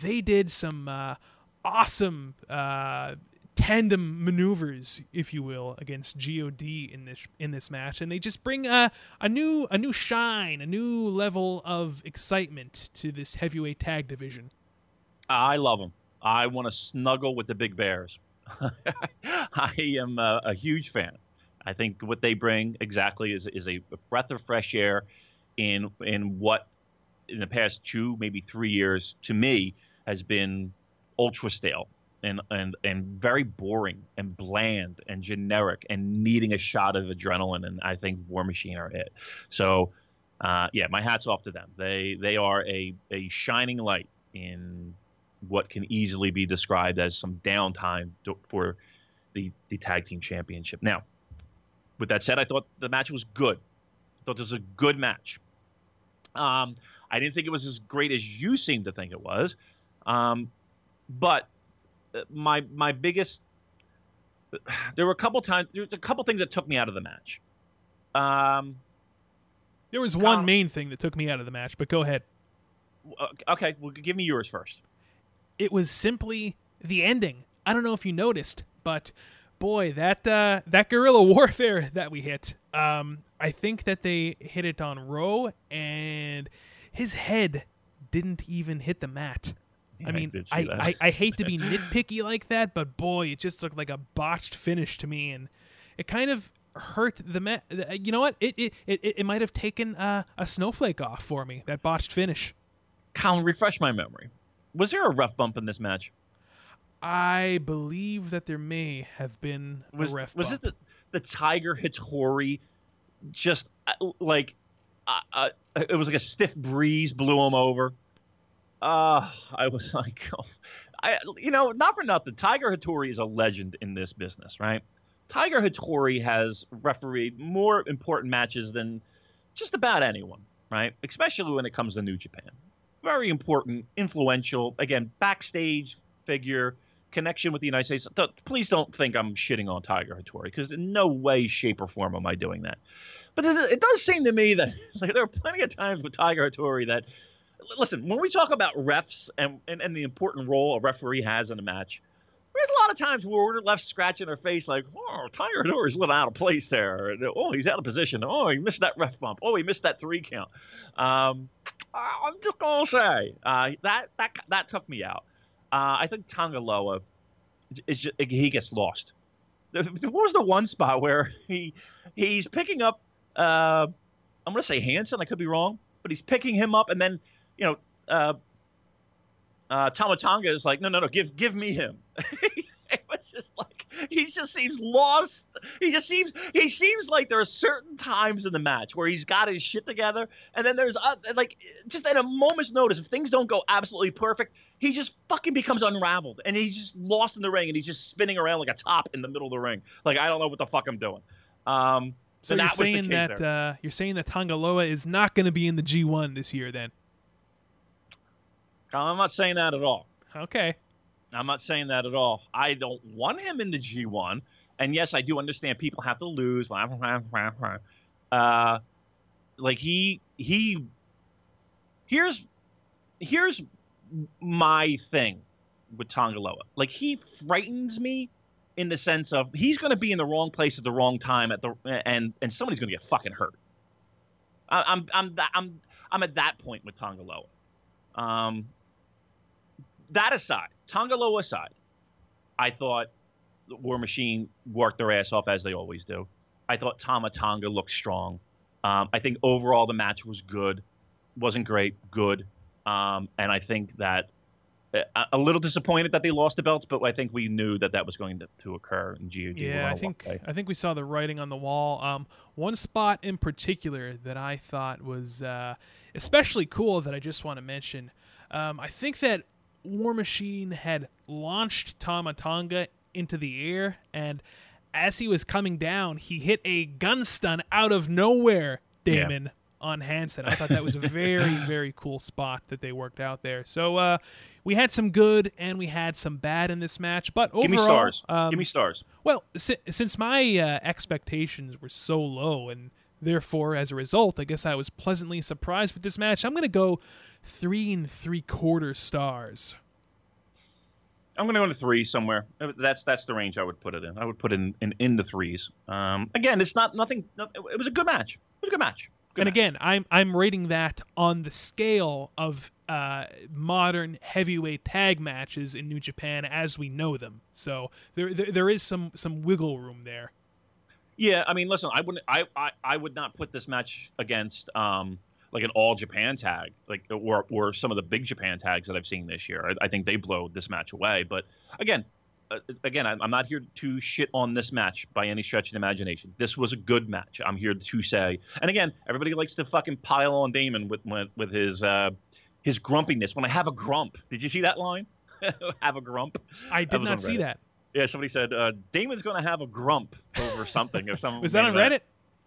They did some uh, awesome uh, tandem maneuvers, if you will, against God in this in this match, and they just bring a, a new a new shine, a new level of excitement to this heavyweight tag division. I love them. I want to snuggle with the big bears. I am a, a huge fan. I think what they bring exactly is is a breath of fresh air in in what in the past two maybe three years to me has been ultra stale and and and very boring and bland and generic and needing a shot of adrenaline and I think War Machine are it. So uh, yeah, my hats off to them. They they are a a shining light in what can easily be described as some downtime for the the tag team championship. Now, with that said, I thought the match was good. I thought this was a good match. Um, I didn't think it was as great as you seem to think it was, um, but my my biggest there were a couple times there a couple things that took me out of the match. Um, There was one main thing that took me out of the match, but go ahead. uh, okay, well, give me yours first. it was simply the ending. I don't know if you noticed, but boy, that uh, that guerrilla warfare that we hit. Um, I think that they hit it on Rowe, and his head didn't even hit the mat. I I mean, see I. I, I hate to be nitpicky like that, but boy, it just looked like a botched finish to me, and it kind of hurt the mat. You know what? It it, it, it might have taken uh, a snowflake off for me. That botched finish. Colin, refresh my memory. Was there a rough bump in this match? I believe that there may have been Was a ref was bump. this the the Tiger Hattori? Just uh, like uh, uh, it was like a stiff breeze blew him over. Uh, I was like, oh, I you know, not for nothing. Tiger Hattori is a legend in this business, right? Tiger Hattori has refereed more important matches than just about anyone, right? Especially when it comes to New Japan. Very important, influential, again, backstage figure, connection with the United States. Please don't think I'm shitting on Tiger Hattori because in no way, shape, or form am I doing that. But it it does seem to me that like, there are plenty of times with Tiger Hattori that, listen, when we talk about refs and, and, and the important role a referee has in a match, there's a lot of times where we're left scratching our face like, oh, Tiger Hattori's a little out of place there. Oh, he's out of position. Oh, he missed that ref bump. Oh, he missed that three count. Um, I'm just gonna say uh, that that that took me out. Uh, I think Tanga Loa is just, he gets lost. There was the one spot where he he's picking up. Uh, I'm gonna say Hanson. I could be wrong, but he's picking him up, and then you know, uh, uh, Tama Tonga is like, no, no, no, give give me him. it was just like he just seems lost. He just seems he seems like there are certain times in the match where he's got his shit together, and then there's uh, like just at a moment's notice, if things don't go absolutely perfect, he just fucking becomes unraveled, and he's just lost in the ring, and he's just spinning around like a top in the middle of the ring. Like I don't know what the fuck I'm doing. Um, so you're saying that uh, you're saying that Tanga Loa is not going to be in the G1 this year, then? I'm not saying that at all. Okay. I'm not saying that at all. I don't want him in the G1. And yes, I do understand people have to lose. Uh, like he he here's here's my thing with Tanga Loa. Like he frightens me in the sense of he's going to be in the wrong place at the wrong time at the and and somebody's going to get fucking hurt. I, I'm I'm I'm I'm at that point with Tanga Loa. Um, that aside, Tanga Loa aside, I thought War Machine worked their ass off as they always do. I thought Tama Tonga looked strong. Um, I think overall the match was good, wasn't great, good, um, and I think that uh, a little disappointed that they lost the belts, but I think we knew that that was going to, to occur in GOD. Yeah, I think I think we saw the writing on the wall. Um, one spot in particular that I thought was uh, especially cool that I just want to mention. Um, I think that War Machine had launched Tama Tonga into the air, and as he was coming down, he hit a gun stun out of nowhere, Damon, yeah. on Hanson. I thought that was a very, very cool spot that they worked out there. So uh, we had some good and we had some bad in this match, but overall, give me stars. Um, give me stars. Well, si- since my uh, expectations were so low, and therefore, as a result, I guess I was pleasantly surprised with this match. I'm going to go three and three quarter stars. I'm going to go into three somewhere. Uh, that's that's the range I would put it in. I would put it in in, in the threes. Um, again, it's not nothing. It was a good match. It was a good match. Good and match. again, I'm I'm rating that on the scale of uh, modern heavyweight tag matches in New Japan as we know them. So there, there there is some some wiggle room there. Yeah, I mean, listen, I wouldn't, I, I, I would not put this match against um, like an all Japan tag, like or or some of the big Japan tags that I've seen this year. I, I think they blow this match away. But again, uh, again, I'm not here to shit on this match by any stretch of imagination. This was a good match. I'm here to say, and again, everybody likes to fucking pile on Damon with with his uh, his grumpiness. When I have a grump, did you see that line? have a grump. I did not see that. Yeah, somebody said uh, Damon's going to have a grump over something or something. was that on Reddit?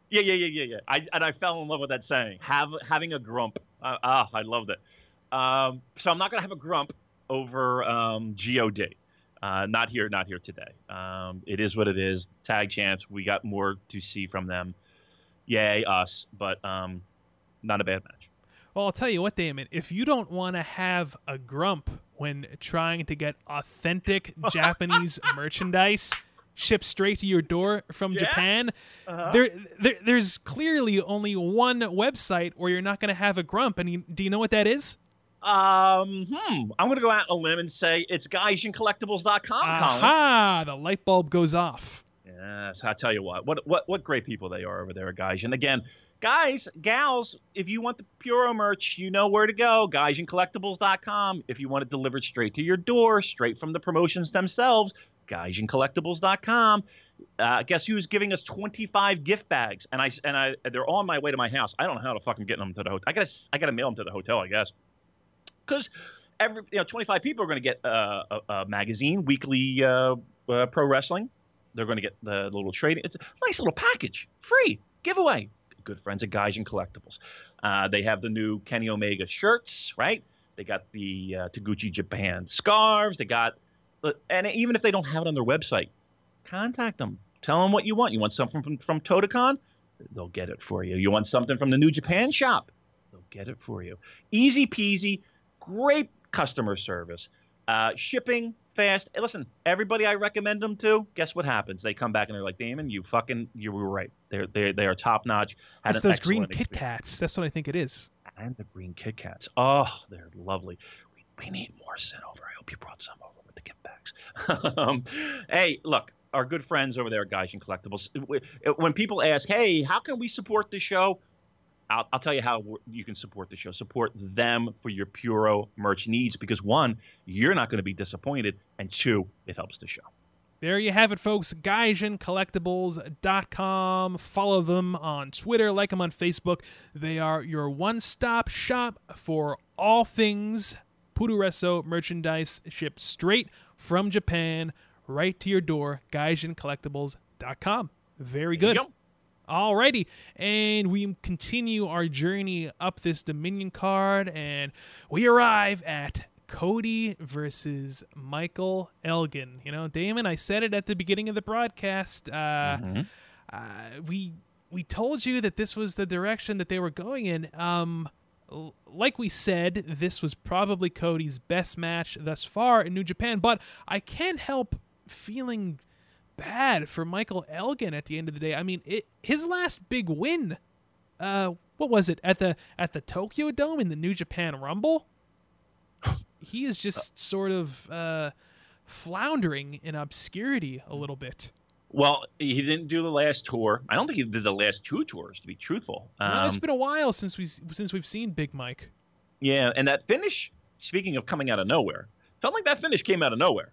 Yeah, yeah, yeah, yeah, yeah. I, and I fell in love with that saying. Have having a grump. Uh, ah, I loved it. Um, so I'm not gonna have a grump over um, God. Uh, not here, not here today. Um, it is what it is. Tag champs. We got more to see from them. Yay us, but um, not a bad match. Well, I'll tell you what, Damon. If you don't want to have a grump when trying to get authentic Japanese merchandise shipped straight to your door from yeah. Japan. Uh-huh. There, there, there's clearly only one website where you're not going to have a grump. And you, do you know what that is? Um, hmm. I'm going to go out on a limb and say it's gaijincollectibles.com. Aha! The light bulb goes off. Yes, I tell you what, what, what, what great people they are over there, guys. And again, guys, gals, if you want the Puro merch, you know where to go. GaijinCollectibles.com. If you want it delivered straight to your door, straight from the promotions themselves, GaijinCollectibles.com. Uh, guess who's giving us 25 gift bags? And I and I they're on my way to my house. I don't know how to fucking get them to the hotel. I gotta I gotta mail them to the hotel, I guess. Because every you know 25 people are going to get uh, a, a, magazine, weekly uh, uh, pro wrestling. They're going to get the little trading. It's a nice little package, free giveaway. Good friends at Gaijin Collectibles. Uh, they have the new Kenny Omega shirts, right? They got the uh, Taguchi Japan scarves. They got and even if they don't have it on their website, contact them. Tell them what you want. You want something from from Totocon? They'll get it for you. You want something from the New Japan shop? They'll get it for you. Easy peasy, great customer service, uh, shipping fast. Hey, listen, everybody I recommend them to, guess what happens? They come back and they're like, Damon, you fucking, you were right. They're they're they are top notch. It's those green Kit Kats. That's what I think it is. And the green Kit Kats. Oh, they're lovely. We, we need more sent over. I hope you brought some over with the gift bags. um, hey, look, our good friends over there at Gaijin Collectibles. When people ask, hey, how can we support the show? I'll, I'll, tell you how you can support the show. Support them for your Puro merch needs because one, you're not going to be disappointed, and two, it helps the show. there you have it, folks. GaijinCollectibles.com. Follow them on Twitter, like them on Facebook. They are your one stop shop for all things Puroresu merchandise shipped straight from Japan right to your door. GaijinCollectibles.com. Very good. Yep. Alrighty, and we continue our journey up this Dominion card, and we arrive at Cody versus Michael Elgin. You know, Damon, I said it at the beginning of the broadcast. Uh, uh, we we told you that this was the direction that they were going in. Um, l- like we said, this was probably Cody's best match thus far in New Japan, but I can't help feeling bad for Michael Elgin at the end of the day. I mean, it, his last big win, uh, what was it at the at the Tokyo Dome in the New Japan Rumble? He is just sort of uh, floundering in obscurity a little bit. Well, he didn't do the last tour. I don't think he did the last two tours, to be truthful. Well, it's Um, been a while since we since we've seen Big Mike. yeah, and that finish. Speaking of coming out of nowhere, felt like that finish came out of nowhere,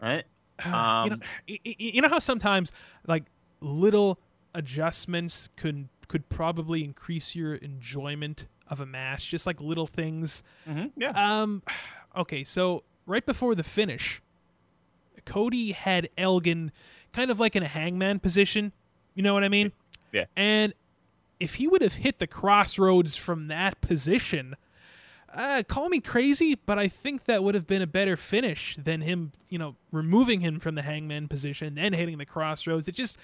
right? You know, Um, you know how sometimes like little adjustments could could probably increase your enjoyment of a match, just like little things. mhm, yeah. Um, okay, so right before the finish, Cody had Elgin kind of like in a hangman position. You know what I mean? Yeah. And if he would have hit the crossroads from that position, uh, call me crazy, but I think that would have been a better finish than him, you know, removing him from the hangman position, and hitting the crossroads. It just,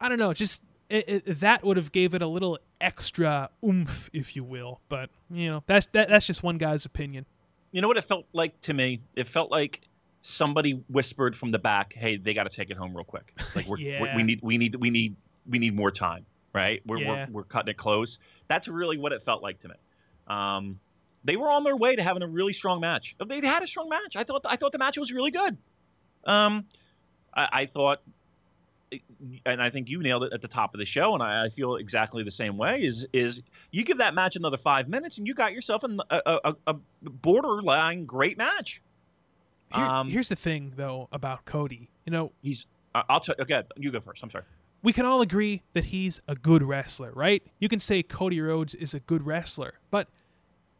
I don't know, just it, it, that would have gave it a little extra oomph, if you will. But you know, that's that, that's just one guy's opinion. you know what it felt like to me? It felt like somebody whispered from the back, "Hey, they got to take it home real quick. Like we're, we're, we need we need we need we need more time, right? We're, Yeah. we're we're cutting it close." That's really what it felt like to me. Um, they were on their way to having a really strong match. They had a strong match. I thought I thought the match was really good. Um, I, I thought, and I think you nailed it at the top of the show, and I, I feel exactly the same way. Is is you give that match another five minutes, and you got yourself an, a, a, a borderline great match. Here- Um, here's the thing, though, about Cody. You know, He's. I'll tell. Okay, you go first. I'm sorry. we can all agree that he's a good wrestler, right? You can say Cody Rhodes is a good wrestler, but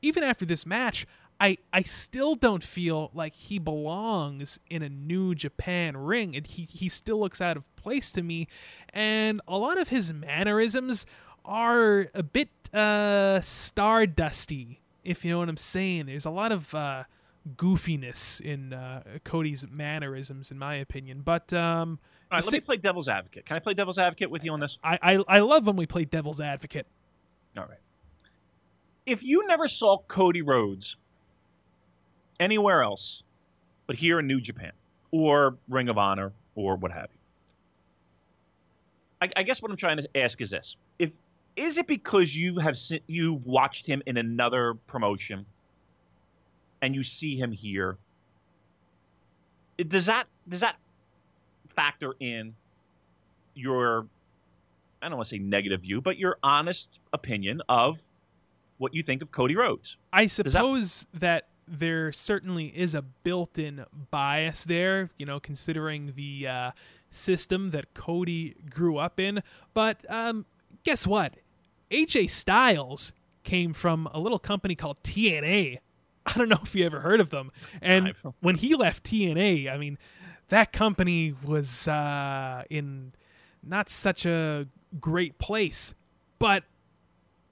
even after this match, I I still don't feel like he belongs in a New Japan ring, and he he still looks out of place to me, and a lot of his mannerisms are a bit uh stardusty, if you know what I'm saying. There's a lot of uh goofiness in uh, Cody's mannerisms, in my opinion, but um. All right, let me play devil's advocate. Can I play devil's advocate with you on this? I, I I love when we play devil's advocate. All right. If you never saw Cody Rhodes anywhere else but here in New Japan or Ring of Honor or what have you, I, I guess what I'm trying to ask is this: If is it because you have se- you've watched him in another promotion and you see him here? Does that does that factor in your I don't want to say negative view, but your honest opinion of what you think of Cody Rhodes. I that- suppose that there certainly is a built-in bias there, you know, considering the uh, system that Cody grew up in. But um, guess what? AJ Styles came from a little company called TNA. I don't know if you ever heard of them. And when he left TNA, I mean, that company was uh, in not such a great place. But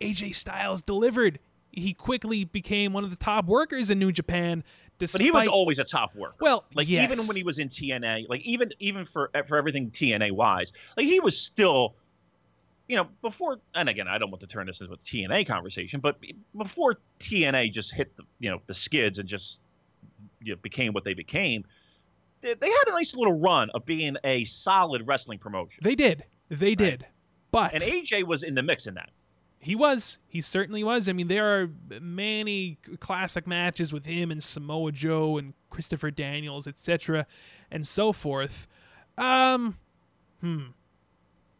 AJ Styles delivered. He quickly became one of the top workers in New Japan. Despite, But he was always a top worker. well, like yes. even when he was in TNA, like even even for for everything TNA wise, like he was still, you know, before. And again, I don't want to turn this into a TNA conversation, but before TNA just hit the you know the skids and just you know, became what they became, they, they had a nice little run of being a solid wrestling promotion. They did. They did. But and AJ was in the mix in that. He was. He certainly was. I mean, there are many classic matches with him and Samoa Joe and Christopher Daniels, etc., and so forth. Um, hmm.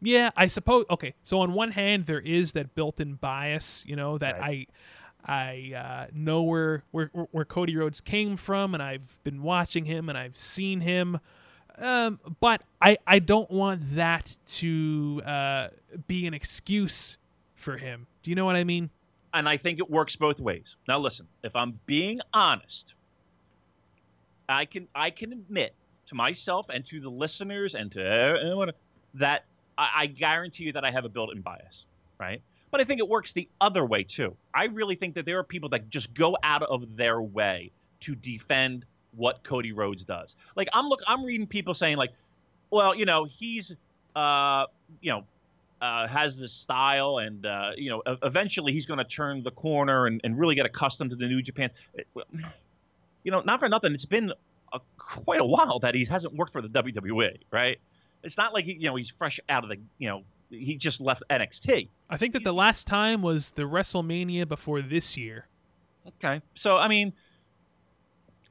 Yeah, I suppose. Okay, so on one hand, there is that built-in bias, you know, that I, I uh, know where, where where Cody Rhodes came from, and I've been watching him, and I've seen him. Um, but I, I don't want that to uh, be an excuse for him. Do you know what I mean? And I think it works both ways. Now, listen, if I'm being honest, I can I can admit to myself and to the listeners and to everyone that I, I guarantee you that I have a built-in bias, right? But I think it works the other way too. I really think that there are people that just go out of their way to defend what Cody Rhodes does. Like I'm look I'm reading people saying like, well, you know, he's uh, you know, uh, has this style, and uh, you know, eventually he's going to turn the corner and, and really get accustomed to the New Japan. You know, not for nothing, it's been a, quite a while that he hasn't worked for the WWE, right? It's not like he, you know he's fresh out of the you know he just left NXT. I think that he's, the last time was the WrestleMania before this year. Okay, so I mean,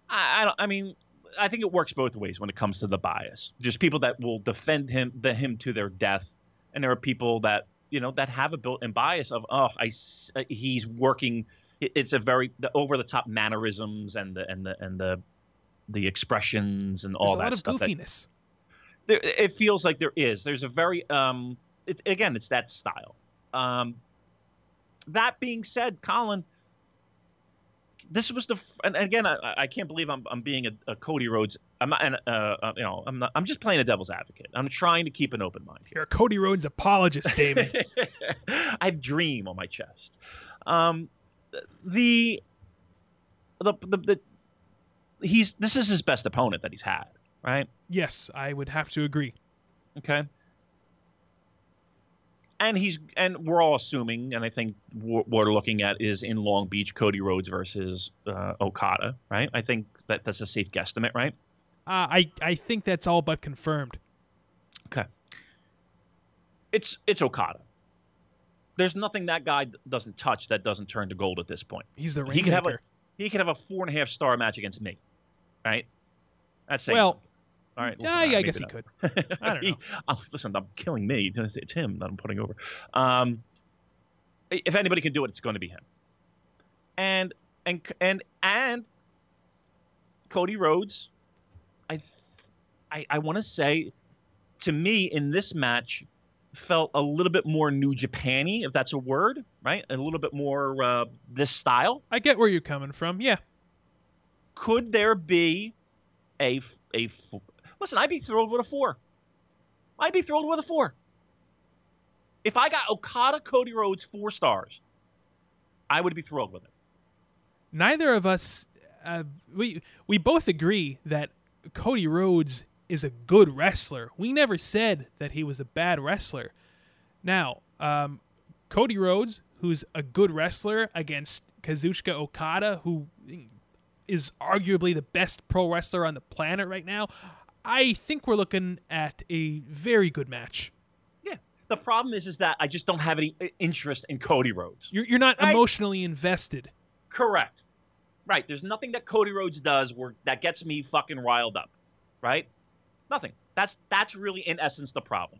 I, I don't. I mean, I think it works both ways when it comes to the bias. There's people that will defend him, the him to their death, and there are people that you know that have a built-in bias of oh, I he's working. It's a very the over the top mannerisms and the and the and the the expressions and all There's that a lot of goofiness. There, it feels like there is. There's a very um. It, again, it's that style. Um. That being said, Colin, this was the and again I, I can't believe I'm I'm being a, a Cody Rhodes I'm not uh, uh, you know I'm not I'm just playing a devil's advocate I'm trying to keep an open mind here. You're a Cody Rhodes apologist, David. I dream on my chest. Um, the, the the the he's this is his best opponent that he's had, right? Yes, I would have to agree. Okay and he's and we're all assuming, and I think what we're looking at is in Long Beach, Cody Rhodes versus uh, Okada, right? I think that that's a safe guesstimate, right? Uh, I I think that's all but confirmed. Okay. It's it's Okada. There's nothing that guy doesn't touch that doesn't turn to gold at this point. He's the he could have a he could have a four and a half star match against me, right? That's well. Something. All right. Yeah, yeah I guess he could. I don't know. oh, listen, I'm killing me. It's him that I'm putting over. Um, if anybody can do it, it's going to be him. And and and and Cody Rhodes, I I, I want to say, to me in this match, felt a little bit more New Japany, if that's a word, right? A little bit more uh, this style. I get where you're coming from. Yeah. Could there be a a Listen, I'd be thrilled with a four. I'd be thrilled with a four. If I got Okada Cody Rhodes four stars, I would be thrilled with it. Neither of us, uh, we we both agree that Cody Rhodes is a good wrestler. We never said that he was a bad wrestler. Now, um, Cody Rhodes, who's a good wrestler against Kazuchika Okada, who is arguably the best pro wrestler on the planet right now. I think we're looking at a very good match. Yeah. The problem is, is that I just don't have any uh, interest in Cody Rhodes. You're, you're not right? emotionally invested. Correct. Right. There's nothing that Cody Rhodes does where that gets me fucking riled up. Right. Nothing. That's that's really in essence the problem.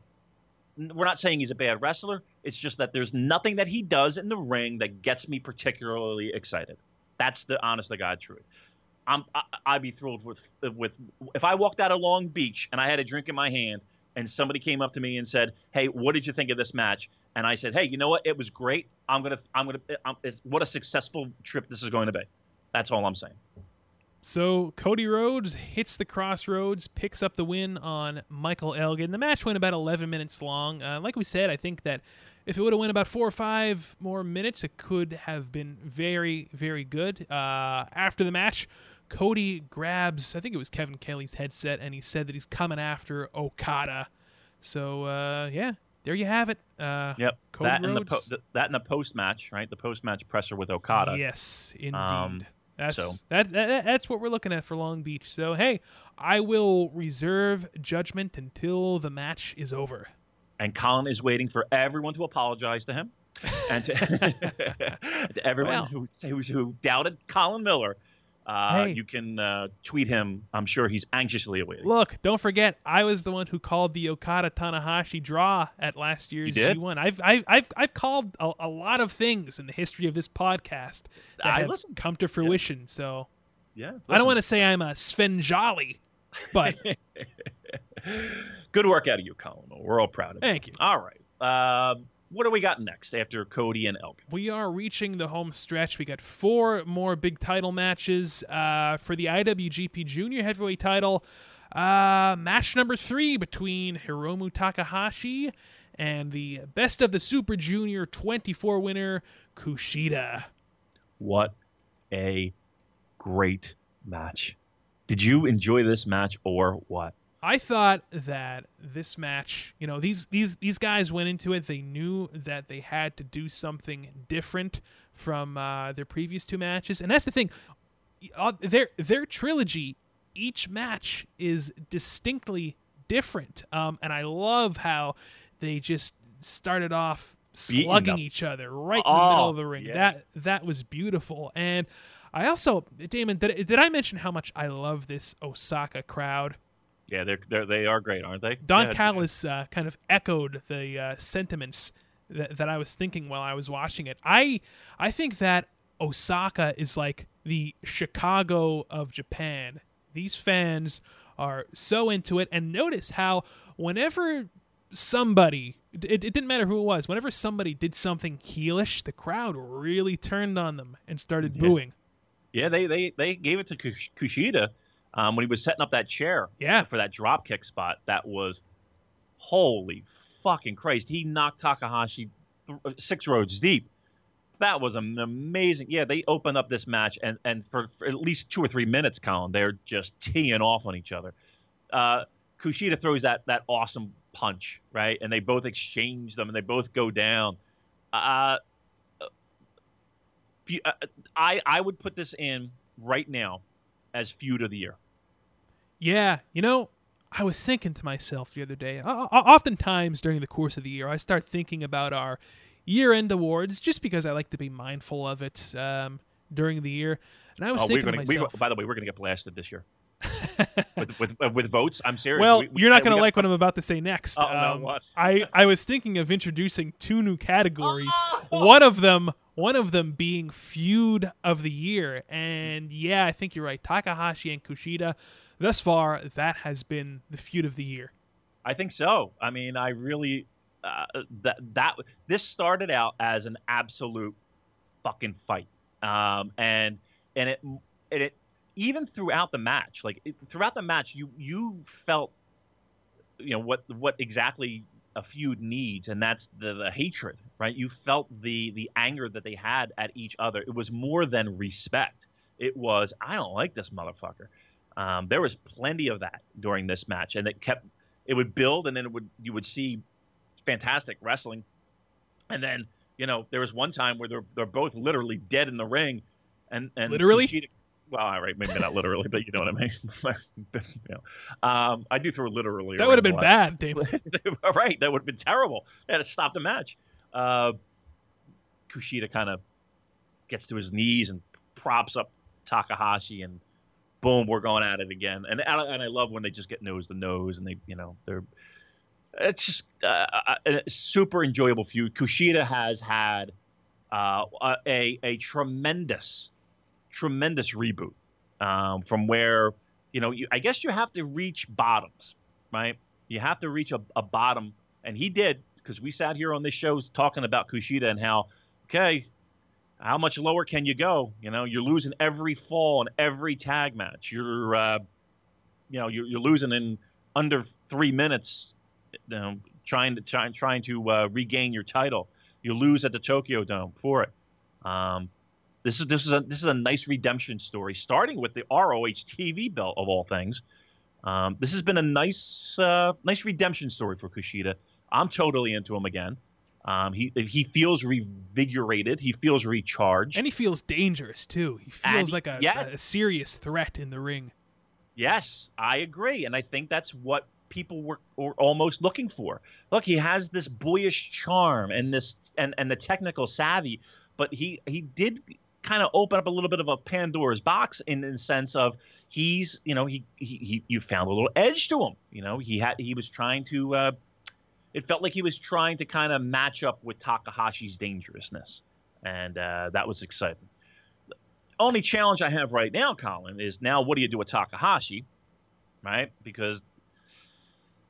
We're not saying he's a bad wrestler. It's just that there's nothing that he does in the ring that gets me particularly excited. That's the honest to God truth. I'm I, would be thrilled with with if I walked out of Long Beach and I had a drink in my hand and somebody came up to me and said, "Hey, what did you think of this match?" And I said, "Hey, you know what? It was great. I'm gonna I'm gonna I'm, what a successful trip this is going to be." That's all I'm saying. So Cody Rhodes hits the crossroads, picks up the win on Michael Elgin. The match went about 11 minutes long. Uh, like we said, I think that if it would have went about four or five more minutes, it could have been very, very good. Uh, after the match, Cody grabs, I think it was Kevin Kelly's headset, and he said that he's coming after Okada. So uh, yeah, there you have it. Uh, yep. Cody that and the, po- the, that and the post match, right? The post match presser with Okada. Yes, indeed. Um, that's so. that, that, that's what we're looking at for Long Beach. So hey, I will reserve judgment until the match is over. And Colin is waiting for everyone to apologize to him, and to, to everyone well. who, who who doubted Colin Miller uh, hey. You can uh, tweet him. I'm sure he's anxiously awaiting. Look, don't forget, I was the one who called the Okada Tanahashi draw at last year's G1. I've I've I've, I've called a, a, lot of things in the history of this podcast that I have listen. come to fruition. Yeah. So, yeah, listen. I don't want to say I'm a Svengali, but Good work out of you, Colin. We're all proud of you. Thank you. All right. Um, what do we got next after Cody and Elgin? We are reaching the home stretch. We got four more big title matches uh, for the IWGP Junior Heavyweight title. Uh, match number three between Hiromu Takahashi and the best of the Super Junior 24 winner, Kushida. What a great match. Did you enjoy this match or what? I thought that this match, you know, these these these guys went into it. They knew that they had to do something different from uh, their previous two matches, and that's the thing. Uh, their their trilogy, each match is distinctly different, um, and I love how they just started off slugging each other right in the Oh, middle of the ring. yeah. That that was beautiful, and I also, Damon, did, did I mention how much I love this Osaka crowd? Yeah, they're, they're they are great, aren't they? Don yeah. Callis uh, kind of echoed the uh, sentiments that, that I was thinking while I was watching it. I I think that Osaka is like the Chicago of Japan. These fans are so into it, and notice how whenever somebody it, it didn't matter who it was whenever somebody did something heelish the crowd really turned on them and started booing Yeah, they they they gave it to Kushida um, when he was setting up that chair. Yeah. For that drop kick spot, that was holy fucking Christ. He knocked Takahashi th- six roads deep. That was an amazing. Yeah, they opened up this match, and and for, for at least two or three minutes, Colin, they're just teeing off on each other. Uh, Kushida throws that that awesome punch, right, and they both exchange them, and they both go down. Uh, uh, I I would put this in right now as feud of the year. Yeah, you know, I was thinking to myself the other day. o- Oftentimes during the course of the year, I start thinking about our year-end awards just because I like to be mindful of it um, during the year. And I was Oh, thinking gonna. to We, by the way, we're gonna get blasted this year with, with uh, with votes. I'm serious. well, We- we- you're not going to like what I'm about to say next. Oh, no, Um, what? I I was thinking of introducing two new categories. One of them, one of them being feud of the year, and yeah, I think you're right. Takahashi and Kushida. Thus far, that has been the feud of the year. I think so. I mean, I really uh, that that this started out as an absolute fucking fight, um, and and it and it even throughout the match, like it, throughout the match, you you felt you know what what exactly a feud needs, and that's the, the hatred, right? You felt the the anger that they had at each other. It was more than respect. It was I don't like this motherfucker. Um, there was plenty of that during this match, and it kept it would build, and then it would you would see fantastic wrestling, and then you know there was one time where they're they're both literally dead in the ring, and and Literally? Kushida- well, all right, maybe not literally, but you know what I mean. you know, um, I do throw literally. That would have been bad, David. right, that would have been terrible. They had to stop the match. Uh, Kushida kind of gets to his knees and props up Takahashi, and boom, we're going at it again. And and I, love when they just get nose to nose, and they, you know, they're. It's just uh, a, a super enjoyable feud. Kushida has had uh, a a tremendous, tremendous reboot um, from where you know you, I guess you have to reach bottoms, right? You have to reach a, a bottom, and he did because we sat here on this show talking about Kushida and how okay, how much lower can you go? You know, you're losing every fall and every tag match. You're, uh, you know, you're, you're losing in under three minutes. You know, trying to try, trying to uh, regain your title. You lose at the Tokyo Dome for it. Um, this is this is a this is a nice redemption story, starting with the ROH TV belt of all things. Um, this has been a nice uh, nice redemption story for Kushida. I'm totally into him again. Um, he he feels revigorated. He feels recharged. And he feels dangerous too. He feels he- like a, yes. a serious threat in the ring. Yes, I agree, and I think that's what people were, were almost looking for. Look, he has this boyish charm and this and and the technical savvy, but he he did kind of open up a little bit of a Pandora's box in the sense of he's you know he he, he you found a little edge to him. You know he had he was trying to. Uh, it felt like he was trying to kind of match up with Takahashi's dangerousness, and uh, that was exciting. Only challenge I have right now, Colin, is now what do you do with Takahashi, right? Because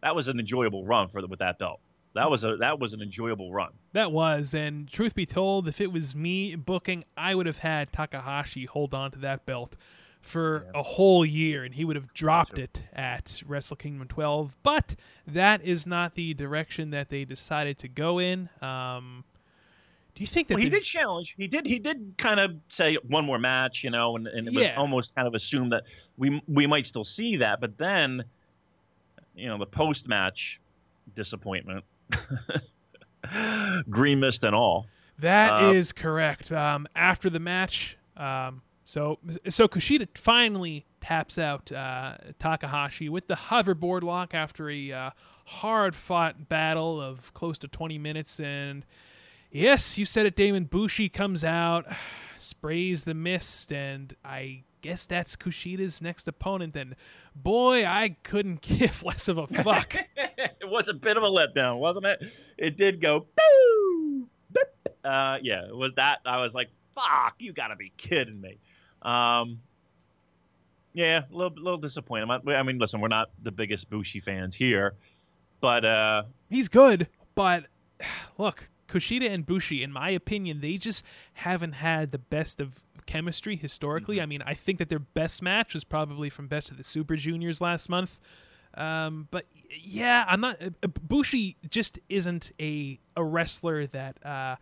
that was an enjoyable run for the, with that belt. That was a that was an enjoyable run. That was, and truth be told, if it was me booking, I would have had Takahashi hold on to that belt for Yeah. a whole year, and he would have dropped it at Wrestle Kingdom 12. But that is not the direction that they decided to go in. Um, do you think that Well, he did challenge. He did. He did kind of say one more match, you know, and, and it was almost kind of assumed that we we might still see that. But then, you know, the post match disappointment, green mist and all. That is Uh, correct. Um, after the match, um, so so Kushida finally taps out uh, Takahashi with the hoverboard lock after a uh, hard-fought battle of close to 20 minutes. And yes, you said it, Damon. Bushi comes out, sprays the mist, and I guess that's Kushida's next opponent. And boy, I couldn't give less of a fuck. it was a bit of a letdown, wasn't it? It did go boo. Uh, yeah, it was that. I was like, "Fuck, you got to be kidding me." Um, yeah, a little, little disappointed. I I mean, listen, we're not the biggest Bushi fans here, but uh, He's good, but look, Kushida and Bushi, in my opinion, they just haven't had the best of chemistry historically. I mean, I think that their best match was probably from Best of the Super Juniors last month. Um, but yeah, I'm not. Uh, Bushi just isn't a a wrestler that uh,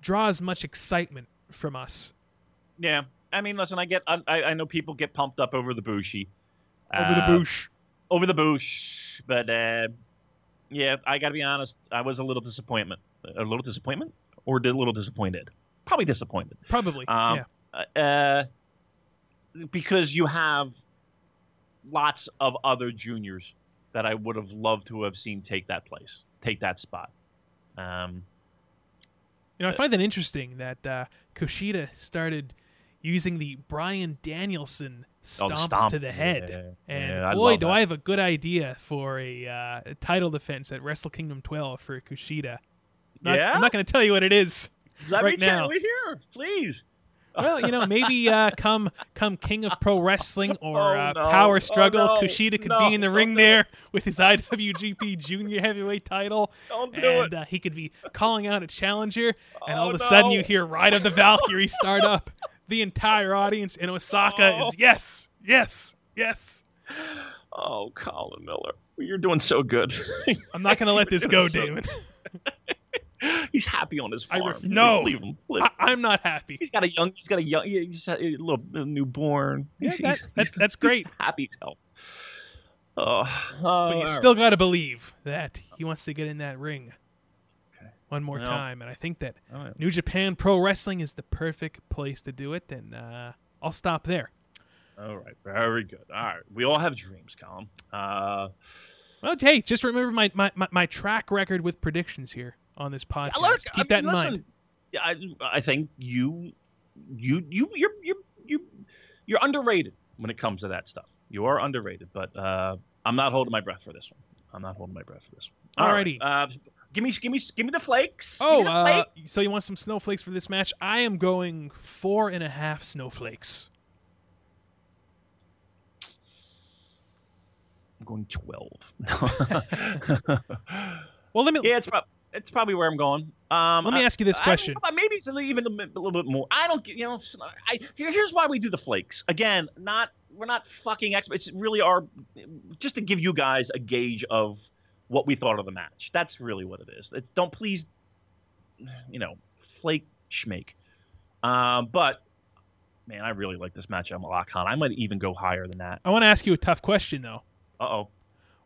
draws much excitement from us. yeah. I mean, listen, I get, I, I know people get pumped up over the bushy, Over the Uh, Bush. over the Bush, but uh, yeah, I got to be honest, I was a little disappointment, a little disappointment, or a little disappointed, probably disappointed. Probably. Um, yeah. uh, because you have lots of other juniors that I would have loved to have seen take that place, take that spot. Um, You know, I find that interesting that uh, Kushida started using the Bryan Danielson Oh, the stomps stomp. to the head. Yeah, and yeah, boy, do that. I have a good idea for a uh, title defense at Wrestle Kingdom 12 for Kushida. Not- Yeah? I'm not going to tell you what it is. let Right me tell now. you here, please. Well, you know, maybe uh, come come King of Pro Wrestling or Oh, uh, no. Power Oh, Struggle, no. Kushida could No, be in the ring there with his IWGP Junior Heavyweight title. Don't do and it. uh, he could be calling out a challenger, and all Oh, of a sudden you hear Ride of the Valkyrie start up. The entire audience in Osaka Oh. is yes, yes, yes. Oh, Colin Miller, you're doing so good. I'm not going to let this go, so- Damon. He's happy on his I farm. ref- no. leave him. Leave- I- I'm not happy. He's got a young. He's got a young. yeah, He's got a little a newborn. Yeah, He's- that- he's- that's- he's- that's great. Happy as hell. Oh, But you still got to believe that he wants to get in that ring. One more Well- time. And I think that right. New Japan Pro Wrestling is the perfect place to do it. And uh, I'll stop there. All right, very good. All right, we all have dreams, Colin. Uh, Well, hey, just remember my, my, my, my track record with predictions here on this podcast. look, Keep I mean, that in listen, mind. yeah, I, I think you, you, you, you're, you, you, you're underrated when it comes to that stuff. You are underrated, but uh, I'm not holding my breath for this one. I'm not holding my breath for this one. All right, Alrighty. uh, give me, give me, give me the flakes. Oh, the uh, so you want some snowflakes for this match? I am going four and a half snowflakes. I'm going twelve. Well, let me yeah, it's probably it's probably where I'm going. Um, let me I- ask you this I- question. maybe it's even a, bit- a little bit more. I don't, get- you know. I here's why we do the flakes. Again, not we're not fucking experts. It's really our just to give you guys a gauge of what we thought of the match. That's really what it is. It's, don't please, you know, flake schmake. Um, but man, I really like this match. I'm a Con. I might even go higher than that. I want to ask you a tough question though. Uh oh.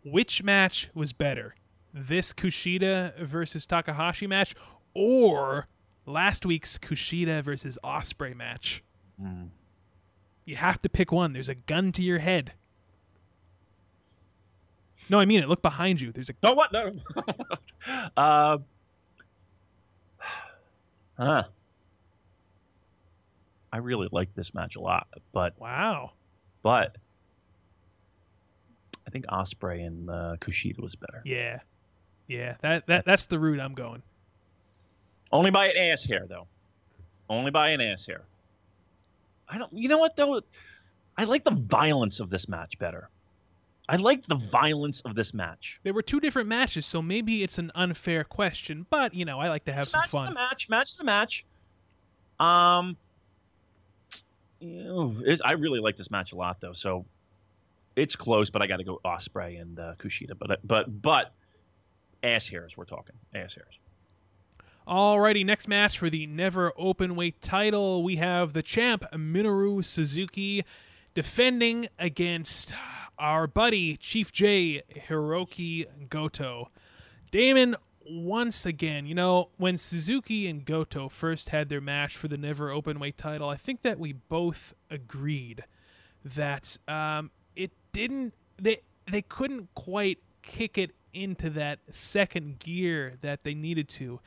Which match was better? This Kushida versus Takahashi match or last week's Kushida versus Ospreay match? Hmm. You have to pick one. There's a gun to your head. No, I mean it. Look behind you. There's a No, what? No. uh, huh. I really like this match a lot, but wow. but I think Ospreay and uh, Kushida was better. Yeah, yeah. That that that's the route I'm going. Only by an ass hair, though. Only by an ass hair. I don't. You know what though? I like the violence of this match better. I liked the violence of this match. There were two different matches, so maybe it's an unfair question, but you know, I like to have It's some match fun. is a match. Match is a match. Um, you know, I really like this match a lot, though. So it's close, but I got to go Ospreay and uh, Kushida. But but but ass hairs. We're talking ass hairs. Alrighty, next match for the never open weight title, we have the champ Minoru Suzuki defending against our buddy Chief J Hiroki Goto. Damon, once again, you know, when Suzuki and Goto first had their match for the never open weight title, I think that we both agreed that um, it didn't they they couldn't quite kick it into that second gear that they needed to.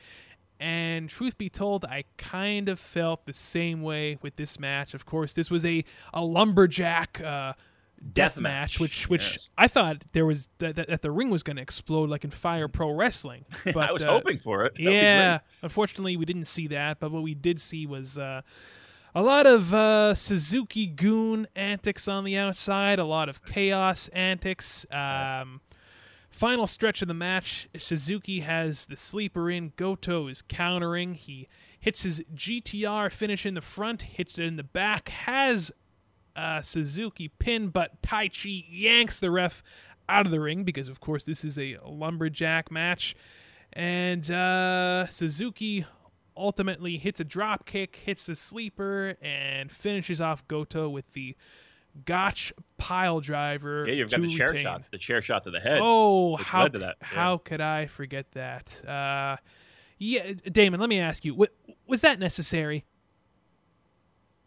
And truth be told, I kind of felt the same way with this match. Of course, this was a, a lumberjack uh, death Death match, match, which which yes. I thought there was that, that, that the ring was going to explode like in Fire Pro Wrestling. But I was uh, hoping for it. That'd yeah, unfortunately, we didn't see that. But what we did see was uh, a lot of uh, Suzuki-gun antics on the outside, a lot of chaos antics. Um, final stretch of the match, Suzuki has the sleeper in. Goto is countering. He hits his GTR finish in the front, hits it in the back, has uh, Suzuki pinned, but Taichi yanks the ref out of the ring because, of course, this is a lumberjack match. And uh, Suzuki ultimately hits a drop kick, hits the sleeper, and finishes off Goto with the Gotch pile driver. Yeah, you've got the chair retain. shot, the chair shot to the head. Oh, how led to that, yeah. how could I forget that? Uh, yeah, Damon, let me ask you: wa- was that necessary?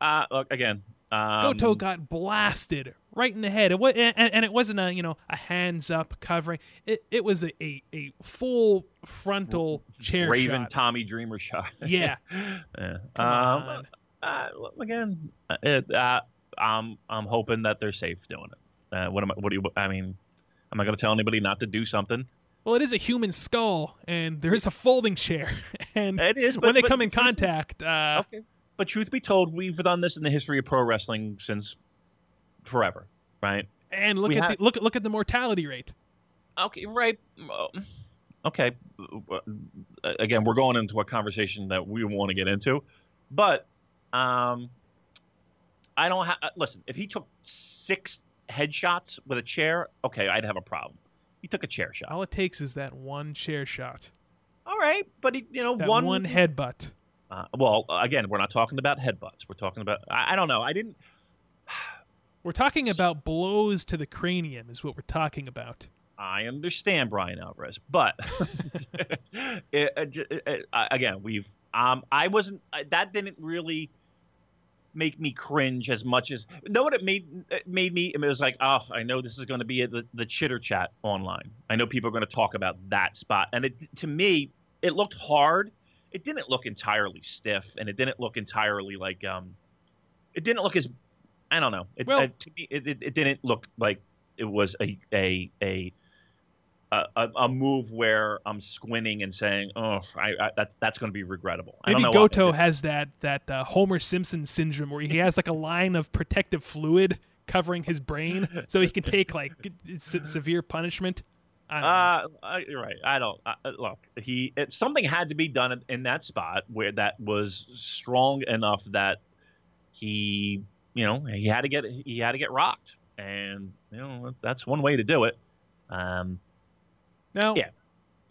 Uh, look again. Um, Goto got blasted right in the head. It was, and, and it wasn't a you know a hands up covering. It it was a a, a full frontal chair Raven shot. Tommy Dreamer shot. Yeah, yeah. Um, uh, again, uh, it, uh, I'm I'm hoping that they're safe doing it. Uh, what am I? What do you? I mean, am I going to tell anybody not to do something? Well, it is a human skull, and there is a folding chair, and It is, But, when they but come in truth- contact, uh, Okay. But truth be told, we've done this in the history of pro wrestling since forever, right? and look we at have- the look look at the mortality rate. Okay, right. Okay. Uh, Again, we're going into a conversation that we want to get into, but um, I don't have. Listen, if he took six headshots with a chair, okay, I'd have a problem. He took a chair shot. All it takes is that one chair shot, All right, but he, you know, that one one headbutt. Uh, well, again, we're not talking about headbutts. We're talking about. I, I don't know. I didn't. We're talking about blows to the cranium, is what we're talking about. I understand Bryan Alvarez, but it, it, it- uh, again, we've. Um, I wasn't. uh, That didn't really make me cringe as much as. Know what it made? It made me. It was like, oh, I know this is going to be the the chitter chat online. I know people are going to talk about that spot, and it to me, it looked hard. It didn't look entirely stiff, and it didn't look entirely like. Um, it didn't look as. I don't know. It, Well- uh, to me, it, it, it didn't look like it was a a a a, a- a move where I'm squinting and saying, "Oh, I, I, that's that's going to be regrettable." I don't Maybe Goto has that that uh, Homer Simpson syndrome where he has like a line of protective fluid covering his brain, so he can take like se- severe punishment. I. Uh, I, you're right. I don't uh, look. He it, something had to be done in, in that spot where that was strong enough that he, you know, he had to get he had to get rocked, and you know that's one way to do it. Um, Now, Yeah.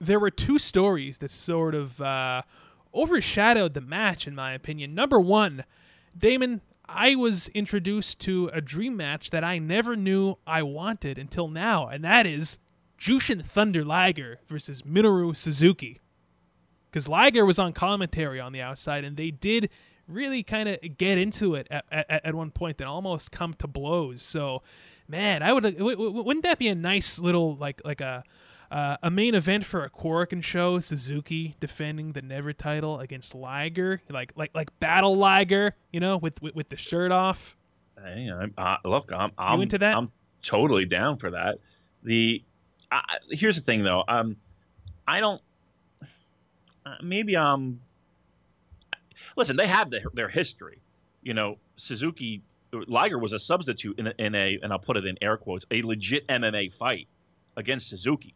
there were two stories that sort of uh, overshadowed the match, in my opinion. Number one, Damon, I was introduced to a dream match that I never knew I wanted until now, and that is Jushin Thunder Liger versus Minoru Suzuki. Because Liger was on commentary on the outside, and they did really kind of get into it at, at, at one point that almost come to blows. So, man, I would wouldn't that be a nice little like like a uh, a main event for a Korakuen show? Suzuki defending the Never title against Liger, like like like Battle Liger, you know, with with, with the shirt off. Hey, I'm, uh, look, I'm, I'm into that? I'm totally down for that. The I- here's the thing though. Um, I don't. Uh, maybe um. Listen, they have their their history. You know, Suzuki Liger was a substitute in a, in a, and I'll put it in air quotes, a legit MMA fight against Suzuki.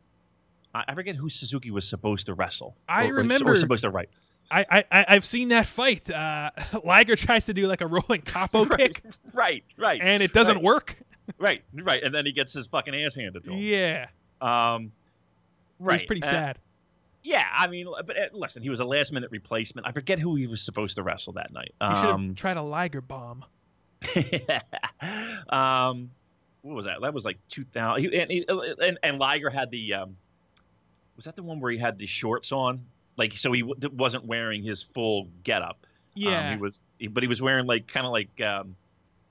I, forget who Suzuki was supposed to wrestle. I or, remember- or supposed to write. I, I I've seen that fight. Uh, Liger tries to do like a rolling capo Right, kick, right, right, and it doesn't right, work. Right, right, and then he gets his fucking ass handed to him. Yeah, Um, it right, was pretty uh, sad. Yeah, I mean, but uh, listen, he was a last minute replacement. I forget who he was supposed to wrestle that night. You should have Um, tried a Liger bomb. yeah. um, what was that? That was like 2000. And, he- and and Liger had the um, was that the one where he had the shorts on? Like, so he w- wasn't wearing his full getup. Yeah, um, he was, but he was wearing like kind of like um,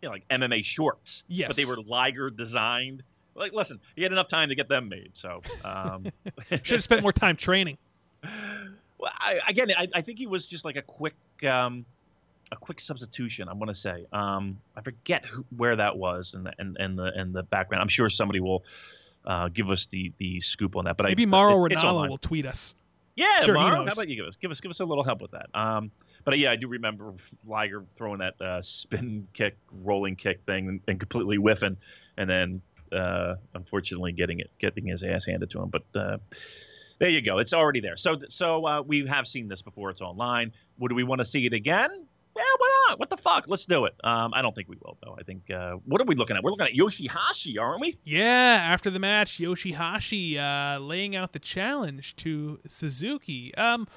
you know, like MMA shorts. Yes. but they were Liger designed. Like, listen, he had enough time to get them made, so. Um, should have spent more time training. Well, I, again, I, I think he was just like a quick, um, a quick substitution. I'm going to say. Um, I forget who, where that was and the and, and the and the background. I'm sure somebody will uh, give us the the scoop on that. But Maybe I, Mauro it- Ranallo will tweet us. Yeah, Sure, knows. how about you give us give us give us a little help with that? Um, but uh, yeah, I do remember Liger throwing that uh, spin kick, rolling kick thing, and, and completely whiffing, and then uh, unfortunately getting it getting his ass handed to him. But uh, there you go, it's already there. So so uh, we have seen this before. It's online. Would we want to see it again? Not? What the fuck? Let's do it. Um, I don't think we will though. I think uh, what are we looking at? We're looking at Yoshihashi, aren't we? Yeah, after the match, Yoshihashi uh, laying out the challenge to Suzuki. Um,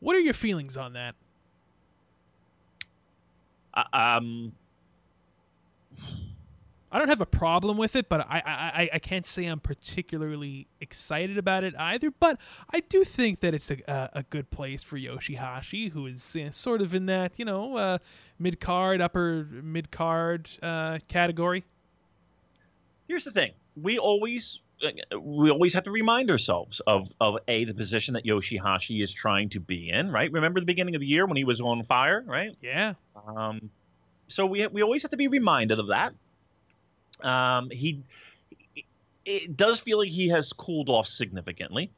what are your feelings on that? Uh, um, I don't have a problem with it, but I, I, I- can't say I'm particularly excited about it either. But I do think that it's a, a, a good place for Yoshihashi, who is uh, sort of in that you know uh, mid card, upper mid card uh, category. here's the thing we always we always have to remind ourselves of of a the position that Yoshihashi is trying to be in right remember the beginning of the year when he was on fire right Yeah, um so we we always have to be reminded of that um he it, does feel like he has cooled off significantly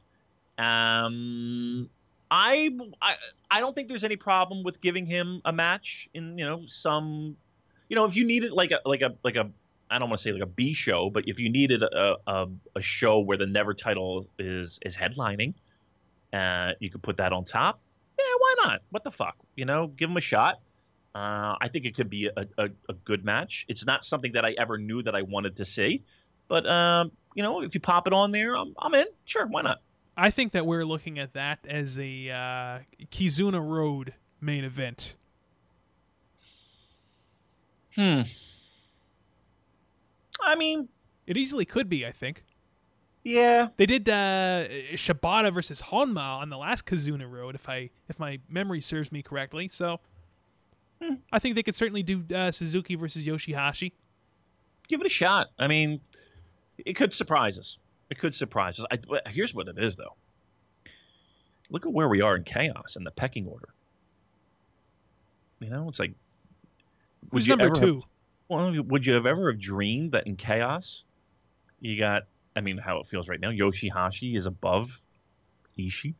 um I, I I don't think there's any problem with giving him a match in you know some you know if you needed like a like a like a I don't want to say like a B show, but if you needed a, a, a show where the Never title is is headlining, uh, you could put that on top. Yeah, why not? What the fuck? You know, give him a shot. Uh, I think it could be a, a, a good match. It's not something that I ever knew that I wanted to see, but um, you know, if you pop it on there, I'm, I'm in. Sure, why not? I think that we're looking at that as a uh, Kizuna Road main event. Hmm. I mean, It easily could be. I think yeah, they did uh, Shibata versus Honma on the last Kizuna Road, if I if my memory serves me correctly. So hmm, I think they could certainly do uh, Suzuki versus Yoshihashi. give it a shot. I mean, it could surprise us. It could surprise us. I, here's what it is, though. Look at where we are in chaos in the pecking order. You know, it's like. would Who's you number ever have- two? well, would you have ever have dreamed that in chaos, you got? I mean, how it feels right now. Yoshihashi is above Ishii.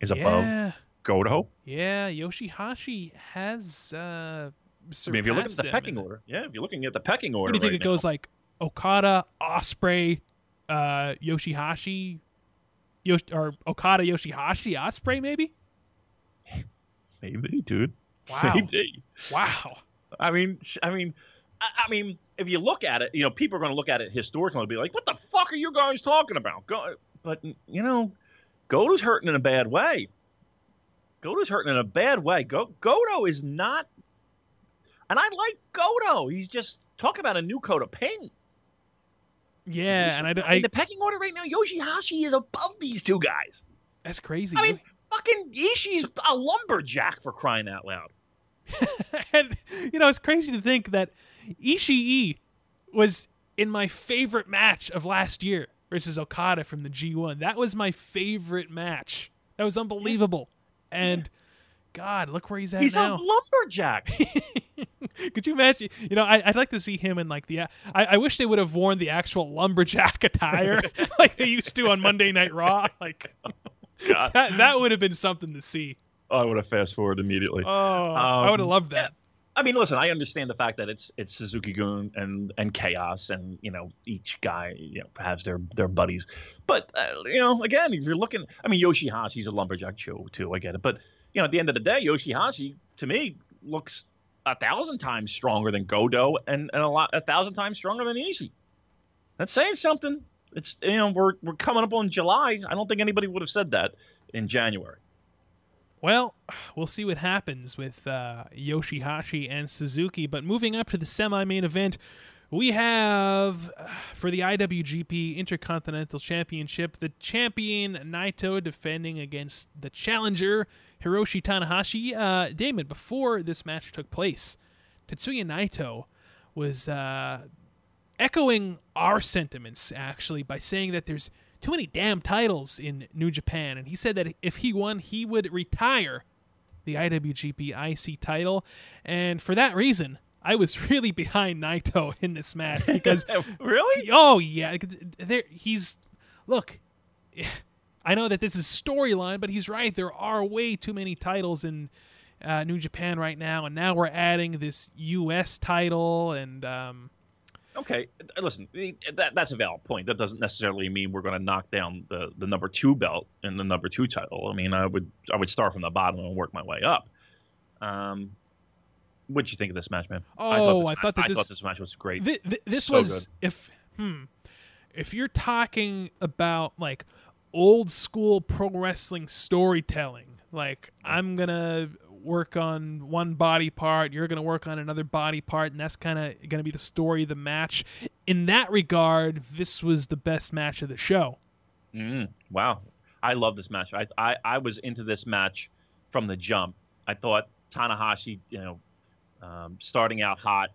Is above yeah, Goto. yeah. Yoshihashi has. Uh, I mean, if you're looking at the pecking in- order, yeah, if you're looking at the pecking order, What do you think right it goes like? Okada, Ospreay, uh, Yoshihashi, Yosh- or Okada, Yoshihashi, Ospreay, maybe. Maybe, dude. Wow, Maybe. wow. I mean, I mean, I, I mean, if you look at it, you know, people are going to look at it historically and be like, "What the fuck are you guys talking about?" Go, but you know, Goto's hurting in a bad way. Goto's hurting in a bad way. Go, Goto is not, and I like Goto. He's just talk about a new coat of paint. Yeah, and I, in I the pecking order right now, Yoshihashi is above these two guys. that's crazy. I mean, fucking Ishii's a lumberjack for crying out loud. and you know, it's crazy to think that Ishii was in my favorite match of last year versus Okada from the G1. That was my favorite match. That was unbelievable. And God, look where he's at He's now. a lumberjack. Could you imagine? You know, I, I'd like to see him in like the. I, I wish they would have worn the actual lumberjack attire like they used to on Monday Night Raw. Like God. that, that would have been something to see. I would have fast forwarded immediately. Oh, I would have Um, loved that. I mean, listen, I understand the fact that it's it's Suzuki-gun and and Chaos, and you know each guy you know has their their buddies, but uh, you know again, if you're looking, I mean Yoshi-Hashi's a lumberjack too, too. I get it, but you know at the end of the day, Yoshi-Hashi to me looks a thousand times stronger than Goto and, and a lot a thousand times stronger than Ishii. That's saying something. It's you know we're we're coming up on July. I don't think anybody would have said that in January. Well, we'll see what happens with uh, Yoshi-Hashi and Suzuki. But moving up to the semi-main event, we have uh, for the IWGP Intercontinental Championship the champion Naito defending against the challenger Hiroshi Tanahashi. Uh, Damon, before this match took place, Tetsuya Naito was uh, echoing our sentiments actually by saying that there's too many damn titles in New Japan, and he said that if he won, he would retire the IWGP IC title, and for that reason, I was really behind Naito in this match because really, oh yeah, there he's look. I know that this is storyline, but he's right. There are way too many titles in uh, New Japan right now, and now we're adding this U.S. title, and um, Okay, listen, that that's a valid point. That doesn't necessarily mean we're going to knock down the, the number two belt and the number two title. I mean, I would I would start from the bottom and work my way up. Um, what'd you think of this match, man? Oh, I thought this, I thought I this- thought this match was great. Th- th- this So was good. if hmm if you're talking about like old school pro wrestling storytelling like i'm gonna work on one body part you're gonna work on another body part and that's kind of gonna be the story of the match in that regard this was the best match of the show Mm, wow, I love this match. I, I I was into this match from the jump. I thought Tanahashi, you know, um, starting out hot,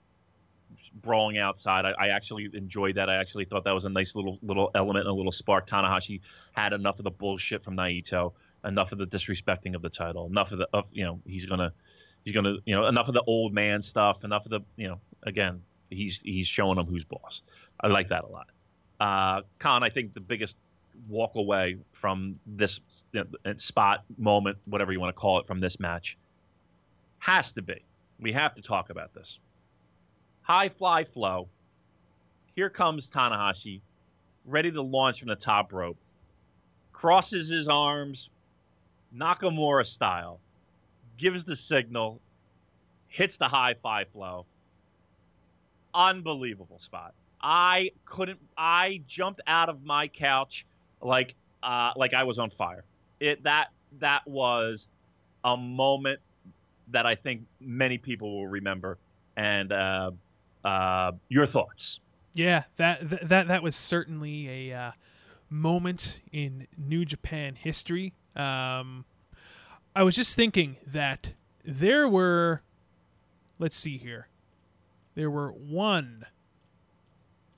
brawling outside. I, I actually enjoyed that. I actually thought that was a nice little little element and a little spark. Tanahashi had enough of the bullshit from Naito, enough of the disrespecting of the title, enough of the of, you know he's gonna he's gonna you know enough of the old man stuff, enough of the you know again he's he's showing them who's boss. I like that a lot. Uh, Khan, I think the biggest walk away from this spot moment, whatever you want to call it, from this match has to be. We have to talk about this. High fly flow. Here comes Tanahashi, ready to launch from the top rope. Crosses his arms, Nakamura style, gives the signal, hits the high fly flow. Unbelievable spot. I couldn't. I jumped out of my couch like uh, like I was on fire. It that that was a moment that I think many people will remember. And uh, uh, your thoughts? Yeah, that that that was certainly a uh, moment in New Japan history. Um, I was just thinking that there were, let's see here, there were one,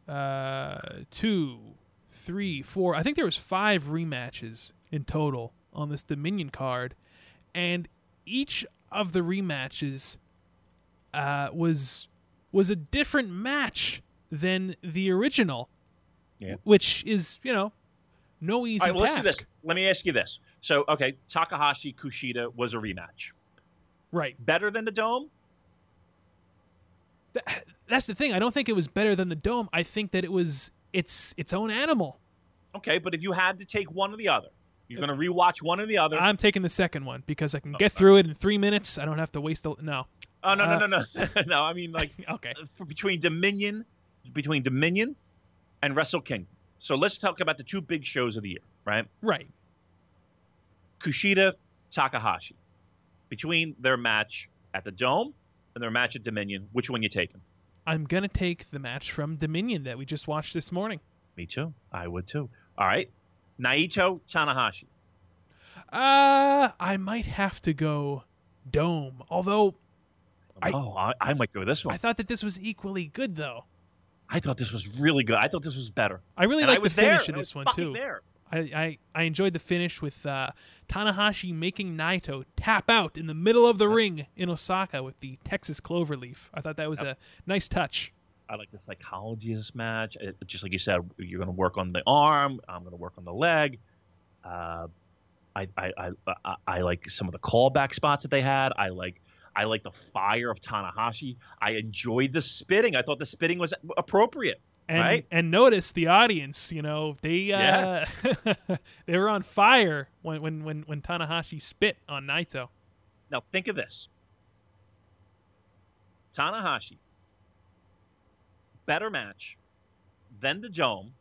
uh, two, three, four. I think there was five rematches in total on this Dominion card, and each of the rematches uh, was was a different match than the original, Yeah. which is you know no easy right, well, task. Let me ask you this. So, okay, Takahashi Kushida was a rematch. Right. Better than the Dome? Th- that's the thing. I don't think it was better than the Dome. I think that it was its its own animal. Okay, but if you had to take one or the other, you're uh, going to rewatch one or the other. I'm taking the second one because I can oh, get uh, through it in three minutes. I don't have to waste a no. oh no, uh, no, no, no, no. I mean, like Okay. Uh, for, between Dominion, between Dominion and Wrestle Kingdom. So let's talk about the two big shows of the year, right? Right. Kushida, Takahashi. Between their match at the Dome and their match at Dominion, which one you taking? I'm gonna take the match from Dominion that we just watched this morning. Me too. I would too. All right. Naito, Tanahashi. Uh, I might have to go Dome. Although I- oh, I, I might go this one. I thought that this was equally good, though. I thought this was really good. I thought this was better. I really like I the finish there. of I this one too. There. I, I, I enjoyed the finish with uh, Tanahashi making Naito tap out in the middle of the ring in Osaka with the Texas cloverleaf. I thought that was a nice touch. I like the psychology of this match. It, just like you said, you're going to work on the arm. I'm going to work on the leg. Uh, I, I, I, I, I like some of the callback spots that they had. I like I like the fire of Tanahashi. I enjoyed the spitting. I thought the spitting was appropriate. And, right? and notice the audience, you know, they uh, they were on fire when, when when when Tanahashi spit on Naito. Now think of this. Tanahashi, better match than the Dome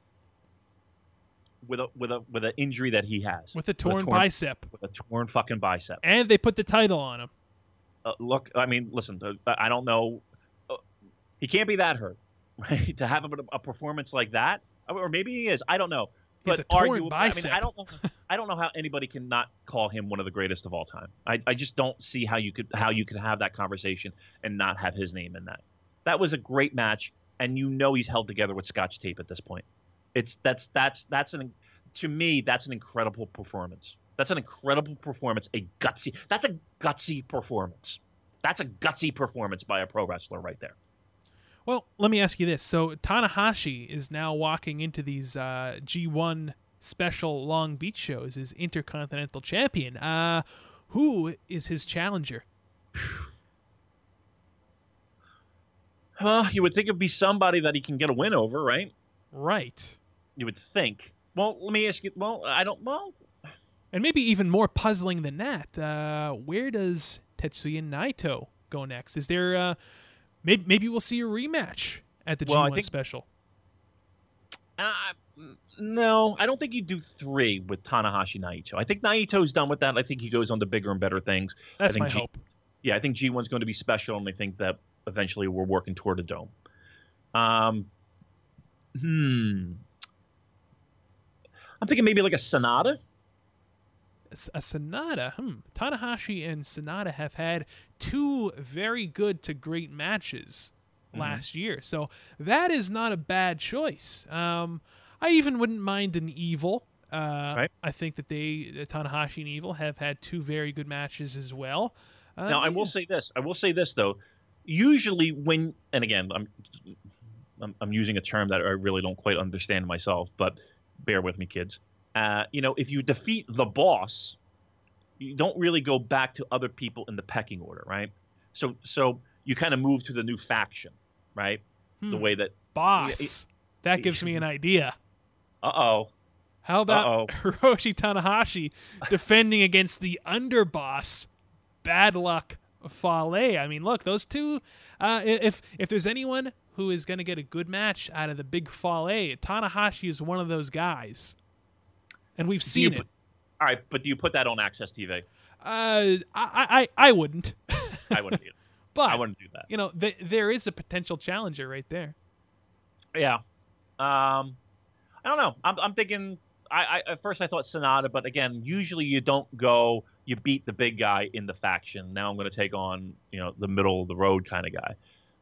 with a with a with an injury that he has with a torn, torn bicep with a torn fucking bicep. and they put the title on him. Uh, look, I mean, listen, uh, I don't know. Uh, he can't be that hurt, right? to have a, a performance like that, or maybe he is. I don't know. But a torn arguably, I mean. I don't know. I don't know how anybody can not call him one of the greatest of all time. I, I just don't see how you could how you could have that conversation and not have his name in that. That was a great match, and you know he's held together with scotch tape at this point. It's that's that's that's an to me that's an incredible performance. That's an incredible performance. A gutsy. That's a gutsy performance. That's a gutsy performance by a pro wrestler right there. Well, let me ask you this: so Tanahashi is now walking into these uh, G1 special Long Beach shows as Intercontinental Champion. Uh, who is his challenger? Well, you would think it'd be somebody that he can get a win over, right? Right. You would think. Well, let me ask you. Well, I don't. Well, And maybe even more puzzling than that, uh, where does Tetsuya Naito go next? Is there uh, maybe maybe we'll see a rematch at the Well, I G1 think- special? uh, no, I don't think you do three with Tanahashi Naito. I think Naito's done with that. I think he goes on to bigger and better things. That's think my G- hope. Yeah, I think G1's going to be special, and I think that eventually we're working toward a dome. Um, hmm. I'm thinking maybe like a Sanada. A Sanada. Hmm. Tanahashi and Sanada have had two very good to great matches Mm-hmm. last year, so that is not a bad choice. Um, I even wouldn't mind an Evil. Uh, Right. I think that they uh, Tanahashi and Evil have had two very good matches as well. Uh, Now, I will say this. I will say this though. Usually, when and again, I'm, I'm I'm using a term that I really don't quite understand myself, but bear with me, kids. Uh, you know, if you defeat the boss, you don't really go back to other people in the pecking order, right? So, so you kind of move to the new faction, right? The Hmm. way that. boss. that gives me an idea. Uh oh. How about Uh-oh. Hiroshi Tanahashi defending against the underboss, Bad Luck Fale? I mean, look, those two. Uh, if if there's anyone who is going to get a good match out of the Big Fale, Tanahashi is one of those guys, and we've seen it. all right, but do you put that on AXS TV? Uh, I, I I wouldn't, I wouldn't do it. but I wouldn't do that. you know, th- there is a potential challenger right there. Yeah. Um, I don't know. I'm, I'm thinking. I, I at first I thought Sanada, but again, usually you don't go. You beat the big guy in the faction. Now I'm going to take on you know the middle of the road kind of guy.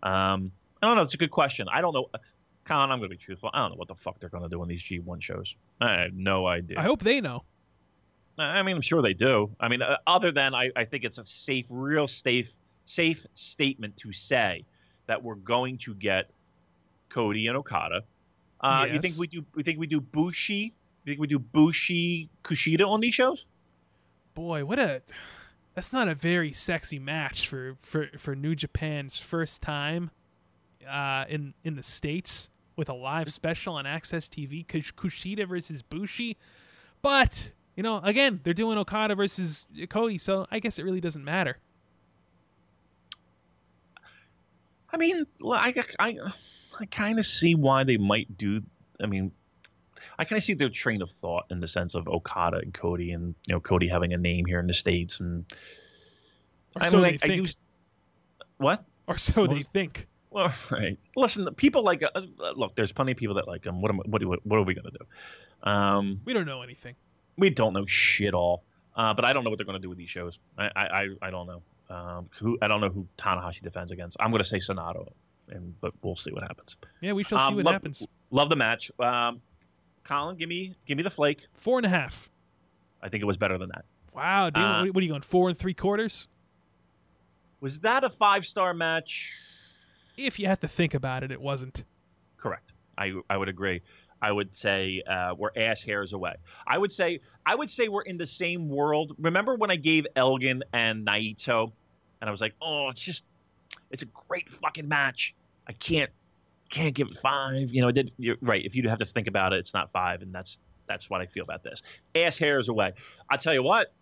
Um, I don't know. It's a good question. I don't know. Colin, I'm going to be truthful. I don't know what the fuck they're going to do on these G1 shows. I have no idea. I hope they know. I mean, I'm sure they do. I mean, uh, other than I, I think it's a safe, real safe, safe statement to say that we're going to get Cody and Okada. Uh, You think we do? We think we do Bushi? You think we do Bushi Kushida on these shows? boy, what a that's not a very sexy match for for for New Japan's first time uh, in in the states with a live special on AXS TV, Kushida versus Bushi. But you know, again, they're doing Okada versus Cody, so I guess it really doesn't matter. I mean, I I kind of see why they might do. I mean, I kind of see their train of thought in the sense of Okada and Cody, and you know, Cody having a name here in the states, and Or I so mean, they I, I think. do. What? Or so Well, they think. Well, right. Listen, the people like uh, look. There's plenty of people that like him. What am? What do? What are we gonna do? Um, We don't know anything. we don't know shit all. Uh, but I don't know what they're gonna do with these shows. I I, I, don't know. Um, who I don't know who Tanahashi defends against. I'm gonna say Sanada, and but we'll see what happens. Yeah, we shall see Um, what love, happens. Love the match. Um, Colin, give me give me the flake. Four and a half. I think it was better than that. Wow, dude, Uh, what what are you going? Four and three quarters? Was that a five star match? If you have to think about it, it wasn't. Correct. I I would agree. I would say uh, we're ass hairs away. I would say I would say we're in the same world. Remember when I gave Elgin and Naito and I was like, oh, it's just, it's a great fucking match. I can't, can't give it five. You know, it did. You're right. If you have to think about it, it's not five, and that's that's what I feel about this. Ass hairs away. I tell you what,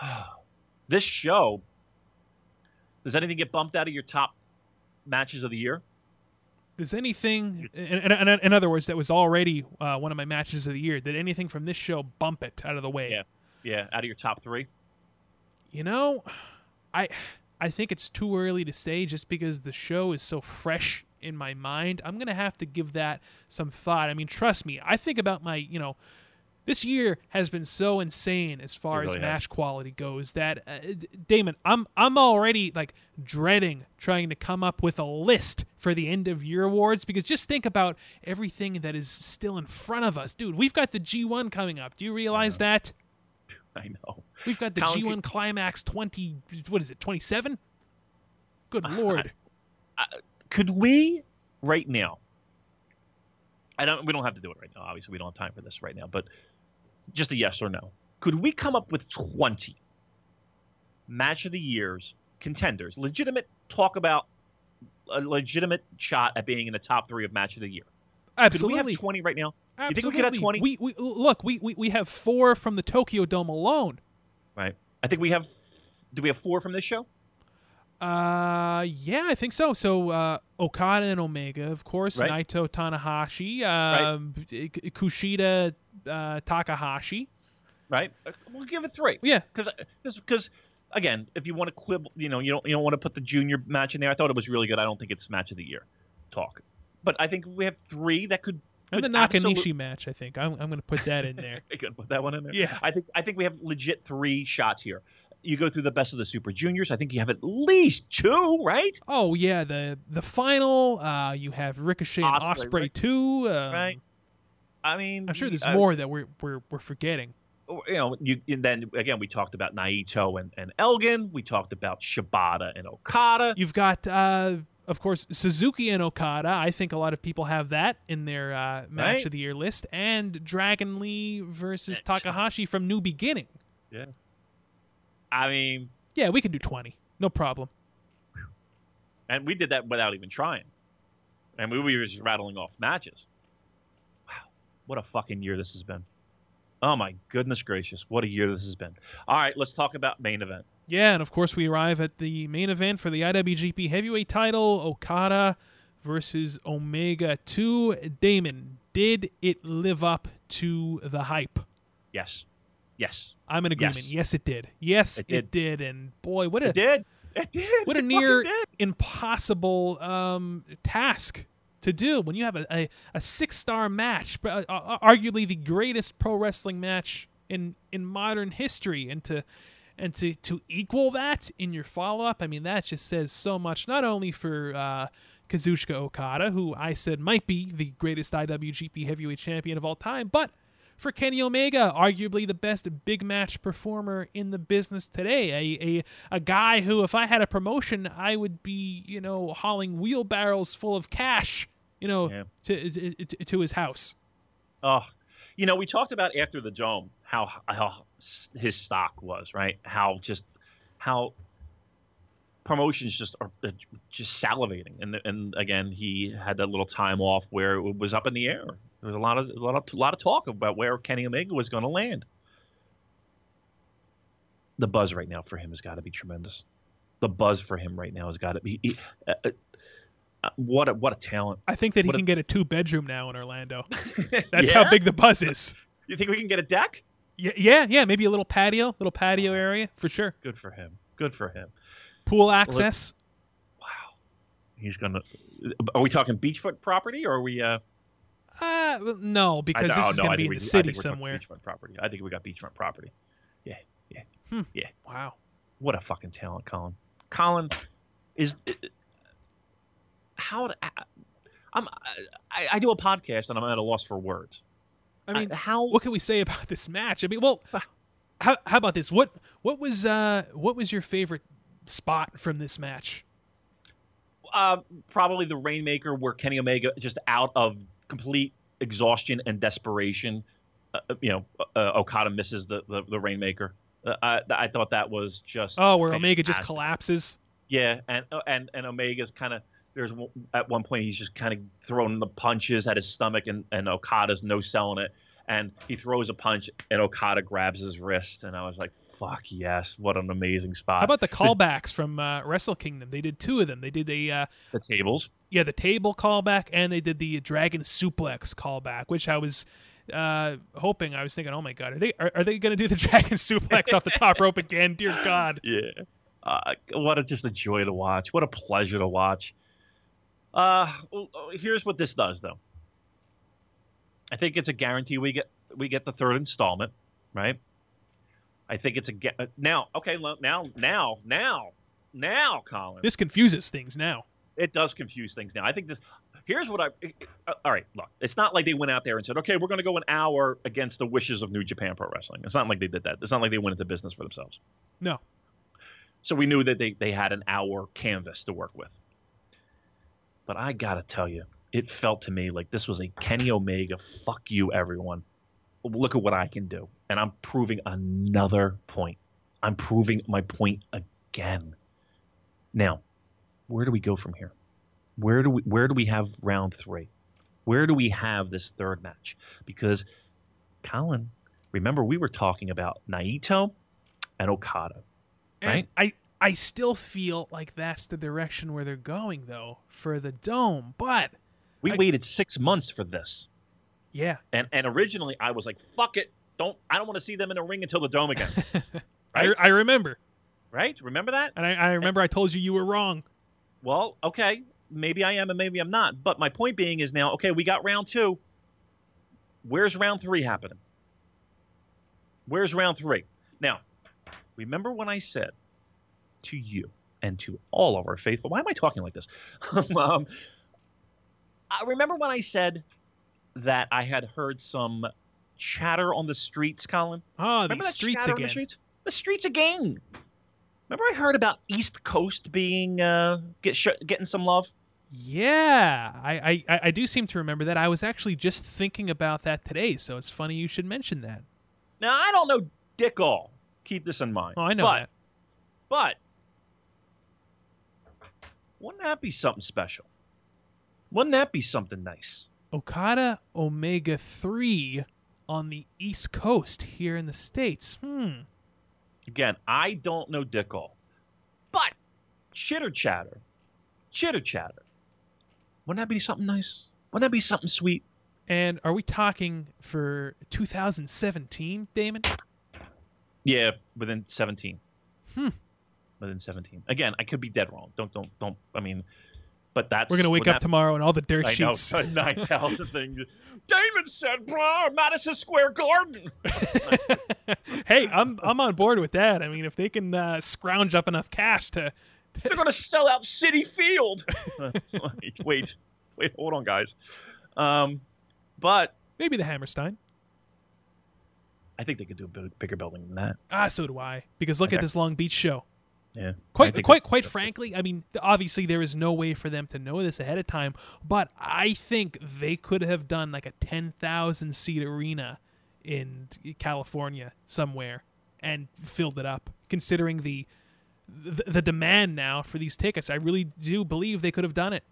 this show. Does anything get bumped out of your top matches of the year? Does anything, in, in, in, other words, that was already uh, one of my matches of the year, did anything from this show bump it out of the way? Yeah, yeah, out of your top three. You know, I I think it's too early to say just because the show is so fresh in my mind. I'm gonna have to give that some thought. I mean, trust me, I think about my you know. This year has been so insane as far really as match has. quality goes that uh, Damon, I'm I'm already like dreading trying to come up with a list for the end of year awards because just think about everything that is still in front of us, dude. We've got the G1 coming up. Do you realize that? I know. We've got the Colin, G1 Climax 20. What is it? 27? Good lord. Could we right now? I don't. We don't have to do it right now. Obviously, we don't have time for this right now. But just a yes or no. Could we come up with twenty match of the years contenders, legitimate talk about a legitimate shot at being in the top three of match of the year? Could Absolutely. we have twenty right now? You think we Absolutely. could have 20? We, we look. We, we we have four from the Tokyo Dome alone. Right. I think we have. Do we have four from this show? Uh, yeah, I think so. So uh, Okada and Omega, of course. Right. Naito, Tanahashi, um, K- Kushida, uh, Takahashi. Right. Uh, We'll give it three. Yeah, because because again, if you want to quibble, you know, you don't you don't want to put the junior match in there. I thought it was really good. I don't think it's match of the year talk, but I think we have three that could. and the Nakanishi absolute- match. I think I'm I'm going to put that in there. You could put that one in there. Yeah. I think I think we have legit three shots here. You go through the best of the Super Juniors. I think you have at least two, right? Oh yeah, the the final. Uh, you have Ricochet and Ospreay, Ospreay right? too. Um, Right. I mean, I'm sure there's uh, more that we're we're we're forgetting. You know, you and then again we talked about Naito and, and Elgin. We talked about Shibata and Okada. You've got, uh, of course, Suzuki and Okada. I think a lot of people have that in their uh, match Right. of the year list, and Dragon Lee versus Takahashi from New Beginning. Yeah. I mean, Yeah, we can do 20. No problem. And we did that without even trying. And we were just rattling off matches. Wow. What a fucking year this has been. Oh my goodness gracious. What a year this has been. All right, let's talk about main event. Yeah, and of course we arrive at the main event for the IWGP Heavyweight Title: Okada versus Omega. 2. Damon, did it live up to the hype? Yes. Yes. I'm in agreement. Yes. Yes, it did. Yes, It it did. And boy, what a It did. It did. what a It near impossible um, task to do when you have a, a, a six star match, but, uh, uh, arguably the greatest pro wrestling match in in modern history, and to and to to equal that in your follow up, I mean that just says so much. Not only for uh, Kazuchika Okada, who I said might be the greatest IWGP Heavyweight Champion of all time, but for Kenny Omega, arguably the best big match performer in the business today. A, a a guy who, if I had a promotion, I would be, you know, hauling wheelbarrows full of cash, you know, Yeah. to, to to to his house. Oh, you know, we talked about after the dome how how his stock was, right? How just how promotions just are uh, just salivating, and and again, he had that little time off where it was up in the air. There was a lot of a lot of a lot of talk about where Kenny Omega was going to land. The buzz right now for him has got to be tremendous. The buzz for him right now has got to be. he- uh, uh, what a what a talent! I think that he What a- can get a two bedroom now in Orlando. That's Yeah? how big the buzz is. You think we can get a deck? Yeah, yeah, yeah. Maybe a little patio, little patio area for sure. Good for him. Good for him. Pool access. Wow. He's gonna. Are we talking beachfront property or are we? Uh, Uh, no, because I, this oh, is no, going to be in we- the I city somewhere. Beachfront property. I think we got beachfront property. Yeah, yeah, Hmm. yeah. Wow. What a fucking talent, Colin. Colin is. How? I'm. I, I do a podcast and I'm at a loss for words. I mean, how? what can we say about this match? I mean, well, how, how about this? What what was uh what was your favorite spot from this match? uh, probably the Rainmaker, where Kenny Omega just out of complete exhaustion and desperation, uh, you know, uh, Okada misses the the, the Rainmaker. Uh, I, I thought that was just Oh, where Omega just collapses. Yeah, and uh, and and Omega's kind of there's at one point he's just kind of throwing the punches at his stomach, and and Okada's no selling it, and he throws a punch, and Okada grabs his wrist, and I was like, "Fuck yes, what an amazing spot!" How about the callbacks from uh, Wrestle Kingdom? They did two of them. They did the uh, the tables? yeah the table callback, and they did the Dragon Suplex callback, which I was uh, hoping. I was thinking, oh my god, are they are, are they going to do the Dragon Suplex off the top rope again? Dear God. Yeah, uh, what a just a joy to watch. What a pleasure to watch. Uh, here's what this does, though. I think it's a guarantee we get we get the third installment, right? I think it's a get now. Okay, now, now, now, now, Colin. This confuses things now. it does confuse things now. I think this. Here's what I. uh, All right, look. It's not like they went out there and said, "Okay, we're going to go an hour against the wishes of New Japan Pro Wrestling." It's not like they did that. It's not like they went into business for themselves. No. So we knew that they, they had an hour canvas to work with. But I gotta tell you, it felt to me like this was a Kenny Omega fuck you everyone. Look at what I can do. And I'm proving another point. I'm proving my point again. Now, where do we go from here? Where do we where do we have round three? Where do we have this third match? Because Colin, remember we were talking about Naito and Okada. And Right. I I still feel like that's the direction where they're going though for the dome. But We I- waited six months for this, yeah, and and originally I was like, "Fuck it, don't I don't want to see them in a ring until the dome again." I, right, I remember, right. Remember that? and I, I remember I told you you were wrong. Well, okay, maybe I am and maybe I'm not. But my point being is now, okay, we got round two. Where's round three happening? Where's round three? Now, remember when I said to you and to all of our faithful, why am I talking like this? um, I remember when I said that I had heard some chatter on the streets, Colin? Oh, Remember that streets again. The streets? the streets again. Remember I heard about East Coast being uh, get sh- getting some love. Yeah, I, I I do seem to remember that. I was actually just thinking about that today, so it's funny you should mention that. Now I don't know dick all. Keep this in mind. Oh, I know but, that. But wouldn't that be something special? Wouldn't that be something nice? Okada Omega 3 on the East Coast here in the States. Hmm. Again, I don't know dick all. But chitter chatter, chitter chatter. Wouldn't that be something nice? Wouldn't that be something sweet? And are we talking for 2017, Damon? Yeah, within 17. Hmm. Within 17. Again, I could be dead wrong. Don't don't don't. I mean, but that's We're going to wake up hap- tomorrow and all the dirt I know sheets. nine thousand things. Damon said, "Blah, Madison Square Garden." hey, I'm I'm on board with that. I mean, if they can uh, scrounge up enough cash to They're going to sell out Citi Field. wait, wait, wait, hold on, guys. Um, but maybe the Hammerstein. I think they could do a bigger building than that. Ah, so do I. Because look at this Long Beach show. Yeah, Quite, quite, quite frankly, I mean, obviously there is no way for them to know this ahead of time, but I think they could have done like a ten thousand seat arena in California somewhere and filled it up. Considering the, the the demand now for these tickets, I really do believe they could have done it.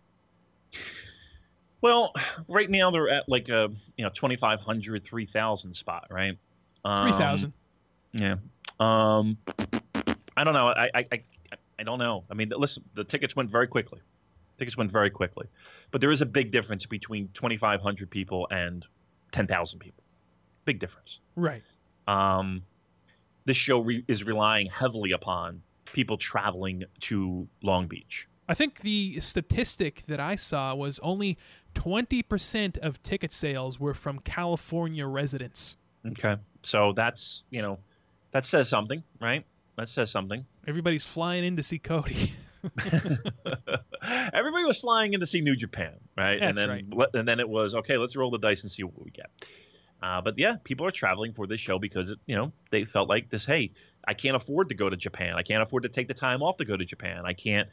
Well, right now they're at like a you know 2,500, 3,000 spot, right? Um, Three thousand. Yeah. Um, I don't know. I, I, I, I don't know. I mean, listen, the tickets went very quickly. Tickets went very quickly, but there is a big difference between 2,500 people and 10,000 people. Big difference. right. Um, this show re- is relying heavily upon people traveling to Long Beach. I think the statistic that I saw was only 20% of ticket sales were from California residents. Okay. So that's, you know, that says something, right? That says something. Everybody's flying in to see Cody. Everybody was flying in to see New Japan, right? and then let- and then it was okay. Let's roll the dice and see what we get. Uh, but yeah, people are traveling for this show because you know they felt like this. Hey, I can't afford to go to Japan. I can't afford to take the time off to go to Japan. I can't.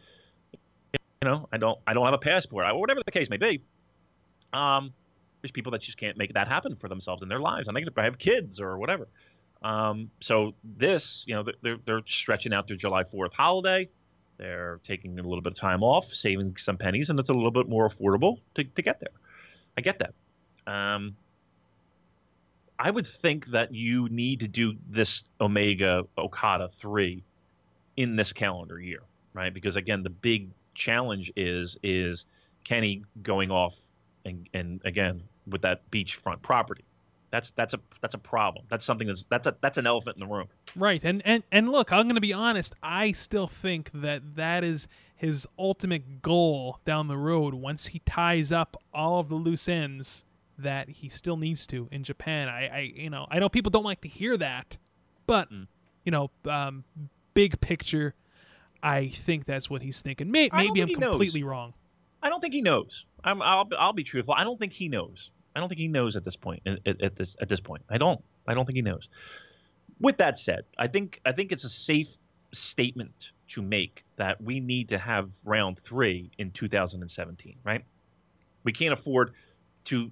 You know, I don't. I don't have a passport. I, whatever the case may be. Um, there's people that just can't make that happen for themselves in their lives. I think they have kids or whatever. Um, so this, you know, they're they're stretching out their July Fourth holiday. They're taking a little bit of time off, saving some pennies, and it's a little bit more affordable to, to get there. I get that. Um, I would think that you need to do this Omega Okada three in this calendar year, right? Because again, the big challenge is is Kenny going off and and again with that beachfront property. That's that's a that's a problem. That's something that's that's a that's an elephant in the room. Right. And and and look, I'm going to be honest, I still think that that is his ultimate goal down the road once he ties up all of the loose ends that he still needs to in Japan. I, I you know, I know people don't like to hear that, but Mm. you know, um, big picture, I think that's what he's thinking. May, I don't maybe I'm he knows. completely wrong. I don't think he knows. I'm, I'll I'll be truthful. I don't think he knows. I don't think he knows at this point. At, at, this at this point, I don't. I don't think he knows. With that said, I think I think it's a safe statement to make that we need to have round three in 2017. Right? We can't afford to.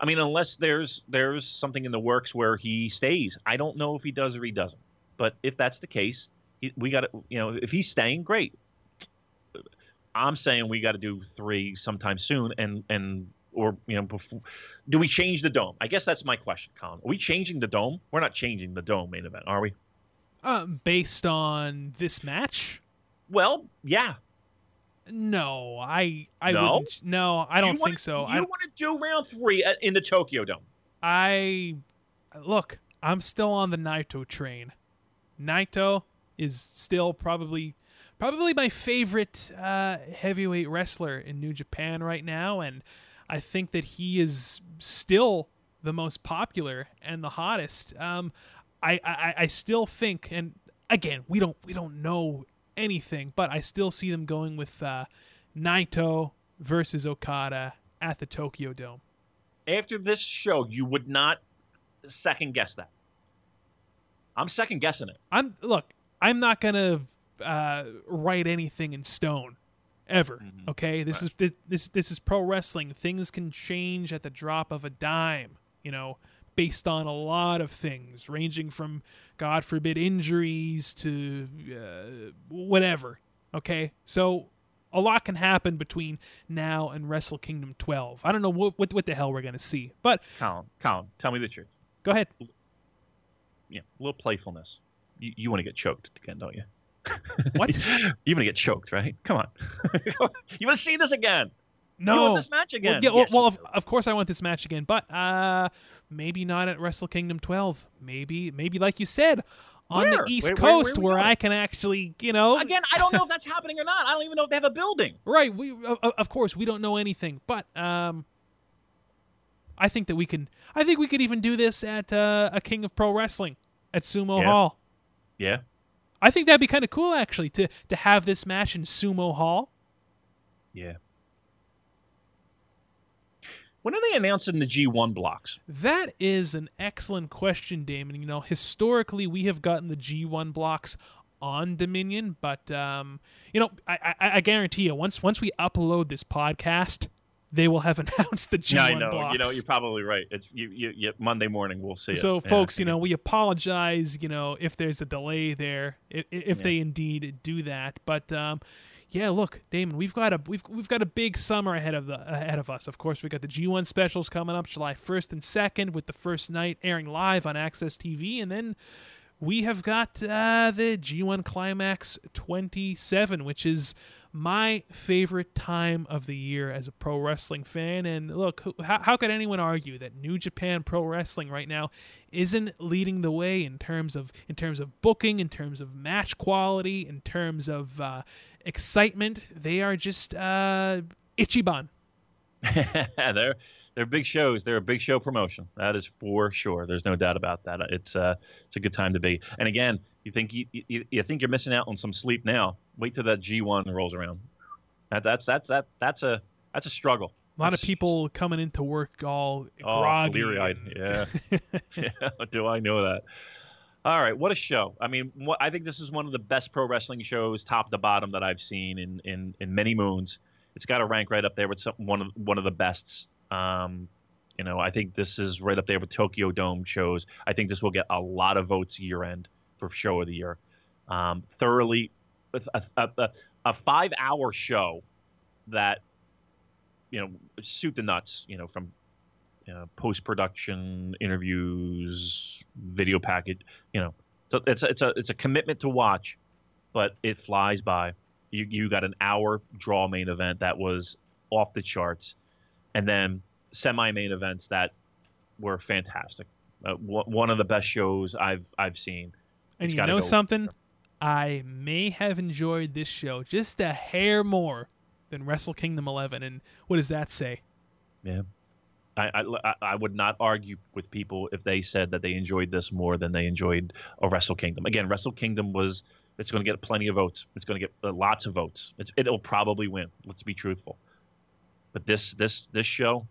I mean, unless there's there's something in the works where he stays. I don't know if he does or he doesn't. But if that's the case, he, we got to. You know, if he's staying, great. I'm saying we got to do three sometime soon, and and or you know before. Do we change the dome? I guess that's my question, Colin. Are we changing the dome? We're not changing the dome main event, are we? Uh, based on this match, Well, yeah. no, I I No? wouldn't. No, I don't You think wanna- so. You I, want to do round three in the Tokyo Dome? I look, I'm still on the Naito train. Naito is still probably probably my favorite uh, heavyweight wrestler in New Japan right now, and I think that he is still the most popular and the hottest. Um, I, I I still think, and again, we don't we don't know anything, but I still see them going with uh, Naito versus Okada at the Tokyo Dome. After this show, you would not second guess that. I'm second guessing it. I'm look. I'm not gonna uh, write anything in stone ever. Okay, this is this, this this is pro wrestling. Things can change at the drop of a dime. You know, based on a lot of things, ranging from God forbid injuries to uh, whatever. Okay, so a lot can happen between now and Wrestle Kingdom 12. I don't know what what, what the hell we're gonna see, but Colin, Colin, tell me the truth. go ahead. Yeah, a little playfulness. You, you want to get choked again, don't you? What? You're gonna get choked, right? Come on. you want to see this again? No, You want this match again? Well, yeah, well, Yes, well of, of course I want this match again, but uh, maybe not at Wrestle Kingdom 12. Maybe, maybe like you said, on Where? the East Where- where- where Coast, where. I can actually, you know, Again, I don't know if that's happening or not. I don't even know if they have a building. right? We, of, of course, we don't know anything, but um, I think that we can. I think we could even do this at uh, a King of Pro Wrestling at Sumo Yeah. Hall. Yeah. I think that'd be kind of cool, actually, to to have this match in Sumo Hall. Yeah. When are they announcing the G1 blocks? That is an excellent question, Damon. You know, historically, we have gotten the G1 blocks on Dominion, but um, you know, I, I, I guarantee you, once once we upload this podcast, they will have announced the G1 Yeah, I know. blocks. You know, you're probably right. It's you, you, you Monday morning. We'll see it. so, Yeah, folks, I you know, we apologize. You know, if there's a delay there, if, if Yeah. they indeed do that. But um, yeah, look, Damon, we've got a we've we've got a big summer ahead of the ahead of us. Of course, we got the G1 specials coming up July 1st and 2nd, with the first night airing live on AXS TV, and then we have got uh, the G1 Climax 27, which is my favorite time of the year as a pro wrestling fan. And look, how, how could anyone argue that New Japan Pro Wrestling right now isn't leading the way in terms of in terms of booking, in terms of match quality, in terms of uh, excitement? They are just uh, Ichiban. they're they're big shows. They're a big show promotion. That is for sure. There's no doubt about that. It's uh it's a good time to be. And again, you think you, you, you think you're missing out on some sleep now. Wait till that G1 rolls around. That, that's that's that that's a that's a struggle. A lot of people coming into work all Oh, groggy. Yeah. yeah. Do I know that? All right, what a show! I mean, what, I think this is one of the best pro wrestling shows, top to bottom, that I've seen in in, in many moons. It's got to rank right up there with some, one of one of the bests. Um, You know, I think this is right up there with Tokyo Dome shows. I think this will get a lot of votes year end for show of the year. Um, thoroughly, a, a, a, a five hour show that you know suit the nuts. You know, from you know, post production interviews, video package. You know, so it's it's a it's a commitment to watch, but it flies by. You you got an hour draw main event that was off the charts, and then semi main events that were fantastic. Uh, one of the best shows I've I've seen. And you know something, I may have enjoyed this show just a hair more than Wrestle Kingdom 11. And what does that say? Yeah. I, I, I, would not argue with people if they said that they enjoyed this more than they enjoyed a Wrestle Kingdom. Again, Wrestle Kingdom was it's going to get plenty of votes. It's going to get uh, lots of votes. It's, it'll probably win. Let's be truthful. But this this this show,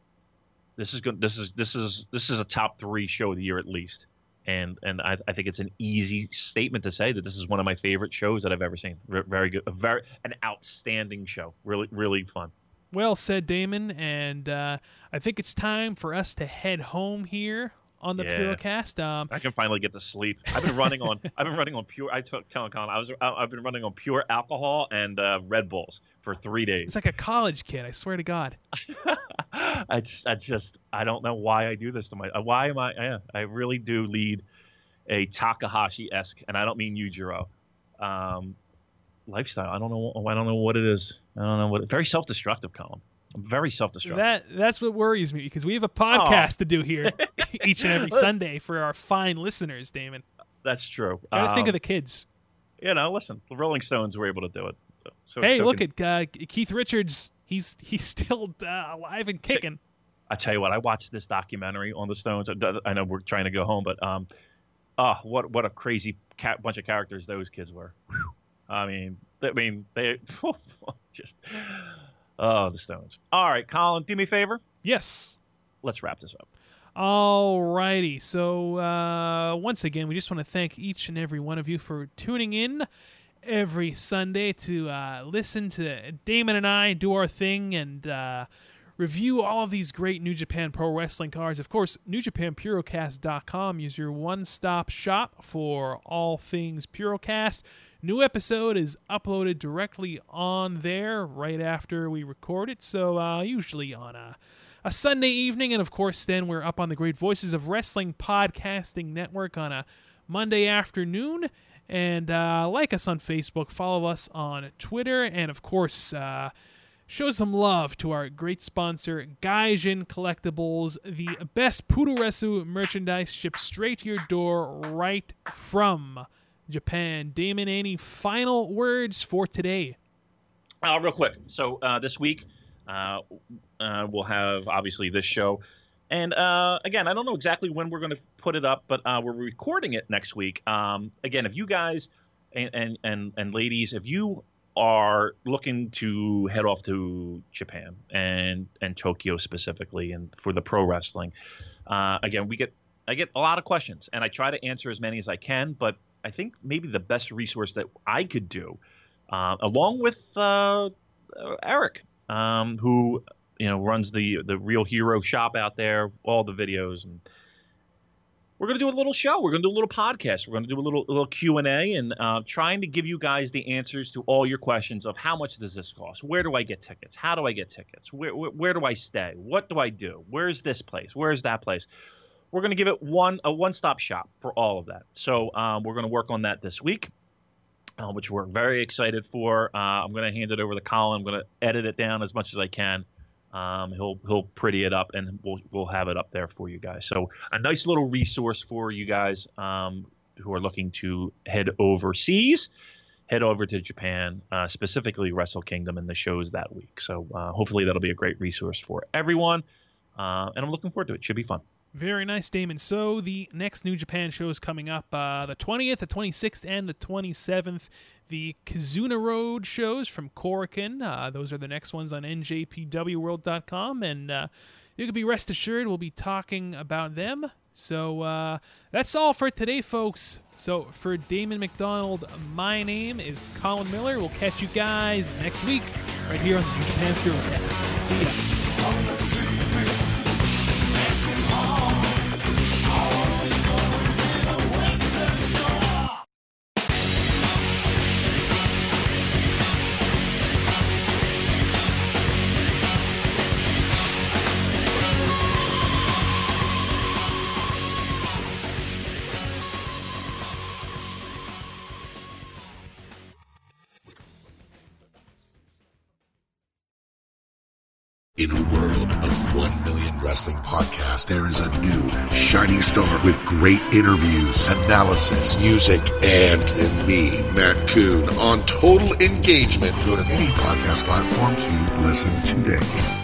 this is good. This is this is this is a top three show of the year at least. And and I, I think it's an easy statement to say that this is one of my favorite shows that I've ever seen. Very good, a very an outstanding show. Really really fun. Well said, Damon. And uh, I think it's time for us to head home here on the yeah. Purocast. Um, I can finally get to sleep. I've been running on. I've been running on pure. I took telecom. I was. I've been running on pure alcohol and uh, Red Bulls for three days. It's like a college kid. I swear to God. I just, I just. I don't know why I do this to my. Uh, why am I? Yeah, I really do lead a Takahashi esque, and I don't mean Yujiro. Um, lifestyle. I don't know. I don't know what it is. I don't know what. Very self destructive, Colin. I'm very self destructive. That that's what worries me because we have a podcast to do here each and every Sunday for our fine listeners, Damon. That's true. Gotta um, think of the kids. You know, listen, the Rolling Stones were able to do it. So, hey, so look can, at uh, Keith Richards. He's he's still uh, alive and kicking. I tell you what, I watched this documentary on the Stones. I know we're trying to go home, but um, oh, what what a crazy cat, bunch of characters those kids were. Whew. I mean, I mean, they just oh the Stones. All right, Colin, do me a favor. Yes. Let's wrap this up. All righty. So uh, once again, we just want to thank each and every one of you for tuning in every Sunday to uh, listen to Damon and I do our thing and. Uh, review all of these great New Japan Pro Wrestling cards. Of course, NewJapanPurocast.com is your one stop shop for all things Purocast. New episode is uploaded directly on there right after we record it, so uh, usually on a, a Sunday evening, and of course, then we're up on the Great Voices of Wrestling Podcasting Network on a Monday afternoon. And uh, like us on Facebook, follow us on Twitter, and of course, uh, show some love to our great sponsor, Gaijin Collectibles, the best Puroresu merchandise shipped straight to your door right from Japan. Damon, any final words for today? Uh, real quick. So uh, this week, uh, uh we'll have obviously this show. And uh, again, I don't know exactly when we're going to put it up, but uh, we're recording it next week. Um, again, if you guys and, and, and, and ladies, if you are looking to head off to Japan and and Tokyo specifically, and for the pro wrestling, again, we get I get a lot of questions, and I try to answer as many as I can. But I think maybe the best resource that I could do, uh, along with uh, Eric, um, who you know runs the the Real Hero shop out there, all the videos, and we're going to do a little show. We're going to do a little podcast. We're going to do a little little Q and A, and uh, trying to give you guys the answers to all your questions of how much does this cost? Where do I get tickets? How do I get tickets? Where where, where do I stay? What do I do? Where's this place? Where's that place? we're going to give it one a one stop shop for all of that. So um, we're going to work on that this week. Uh, which we're very excited for. Uh, I'm going to hand it over to Colin. I'm going to edit it down as much as I can. Um, he'll he'll pretty it up, and we'll we'll have it up there for you guys. So a nice little resource for you guys um, who are looking to head overseas, head over to Japan, uh, specifically Wrestle Kingdom and the shows that week. So uh, hopefully that'll be a great resource for everyone, uh, and I'm looking forward to it. Should be fun. Very nice, Damon. So the next New Japan show is coming up uh, the 20th, the 26th, and the 27th. The Kizuna Road shows from Korakuen. Uh, those are the next ones on NJPWWorld.com. And uh, you can be rest assured we'll be talking about them. So uh, that's all for today, folks. So for Damon McDonald, my name is Colin Miller. We'll catch you guys next week right here on the New Japan Purocast. See ya. In a world of 1 million wrestling podcasts, there is a new shining star with great interviews, analysis, music, and, and me, Matt Coon, on total engagement. Go to any podcast platform to listen today.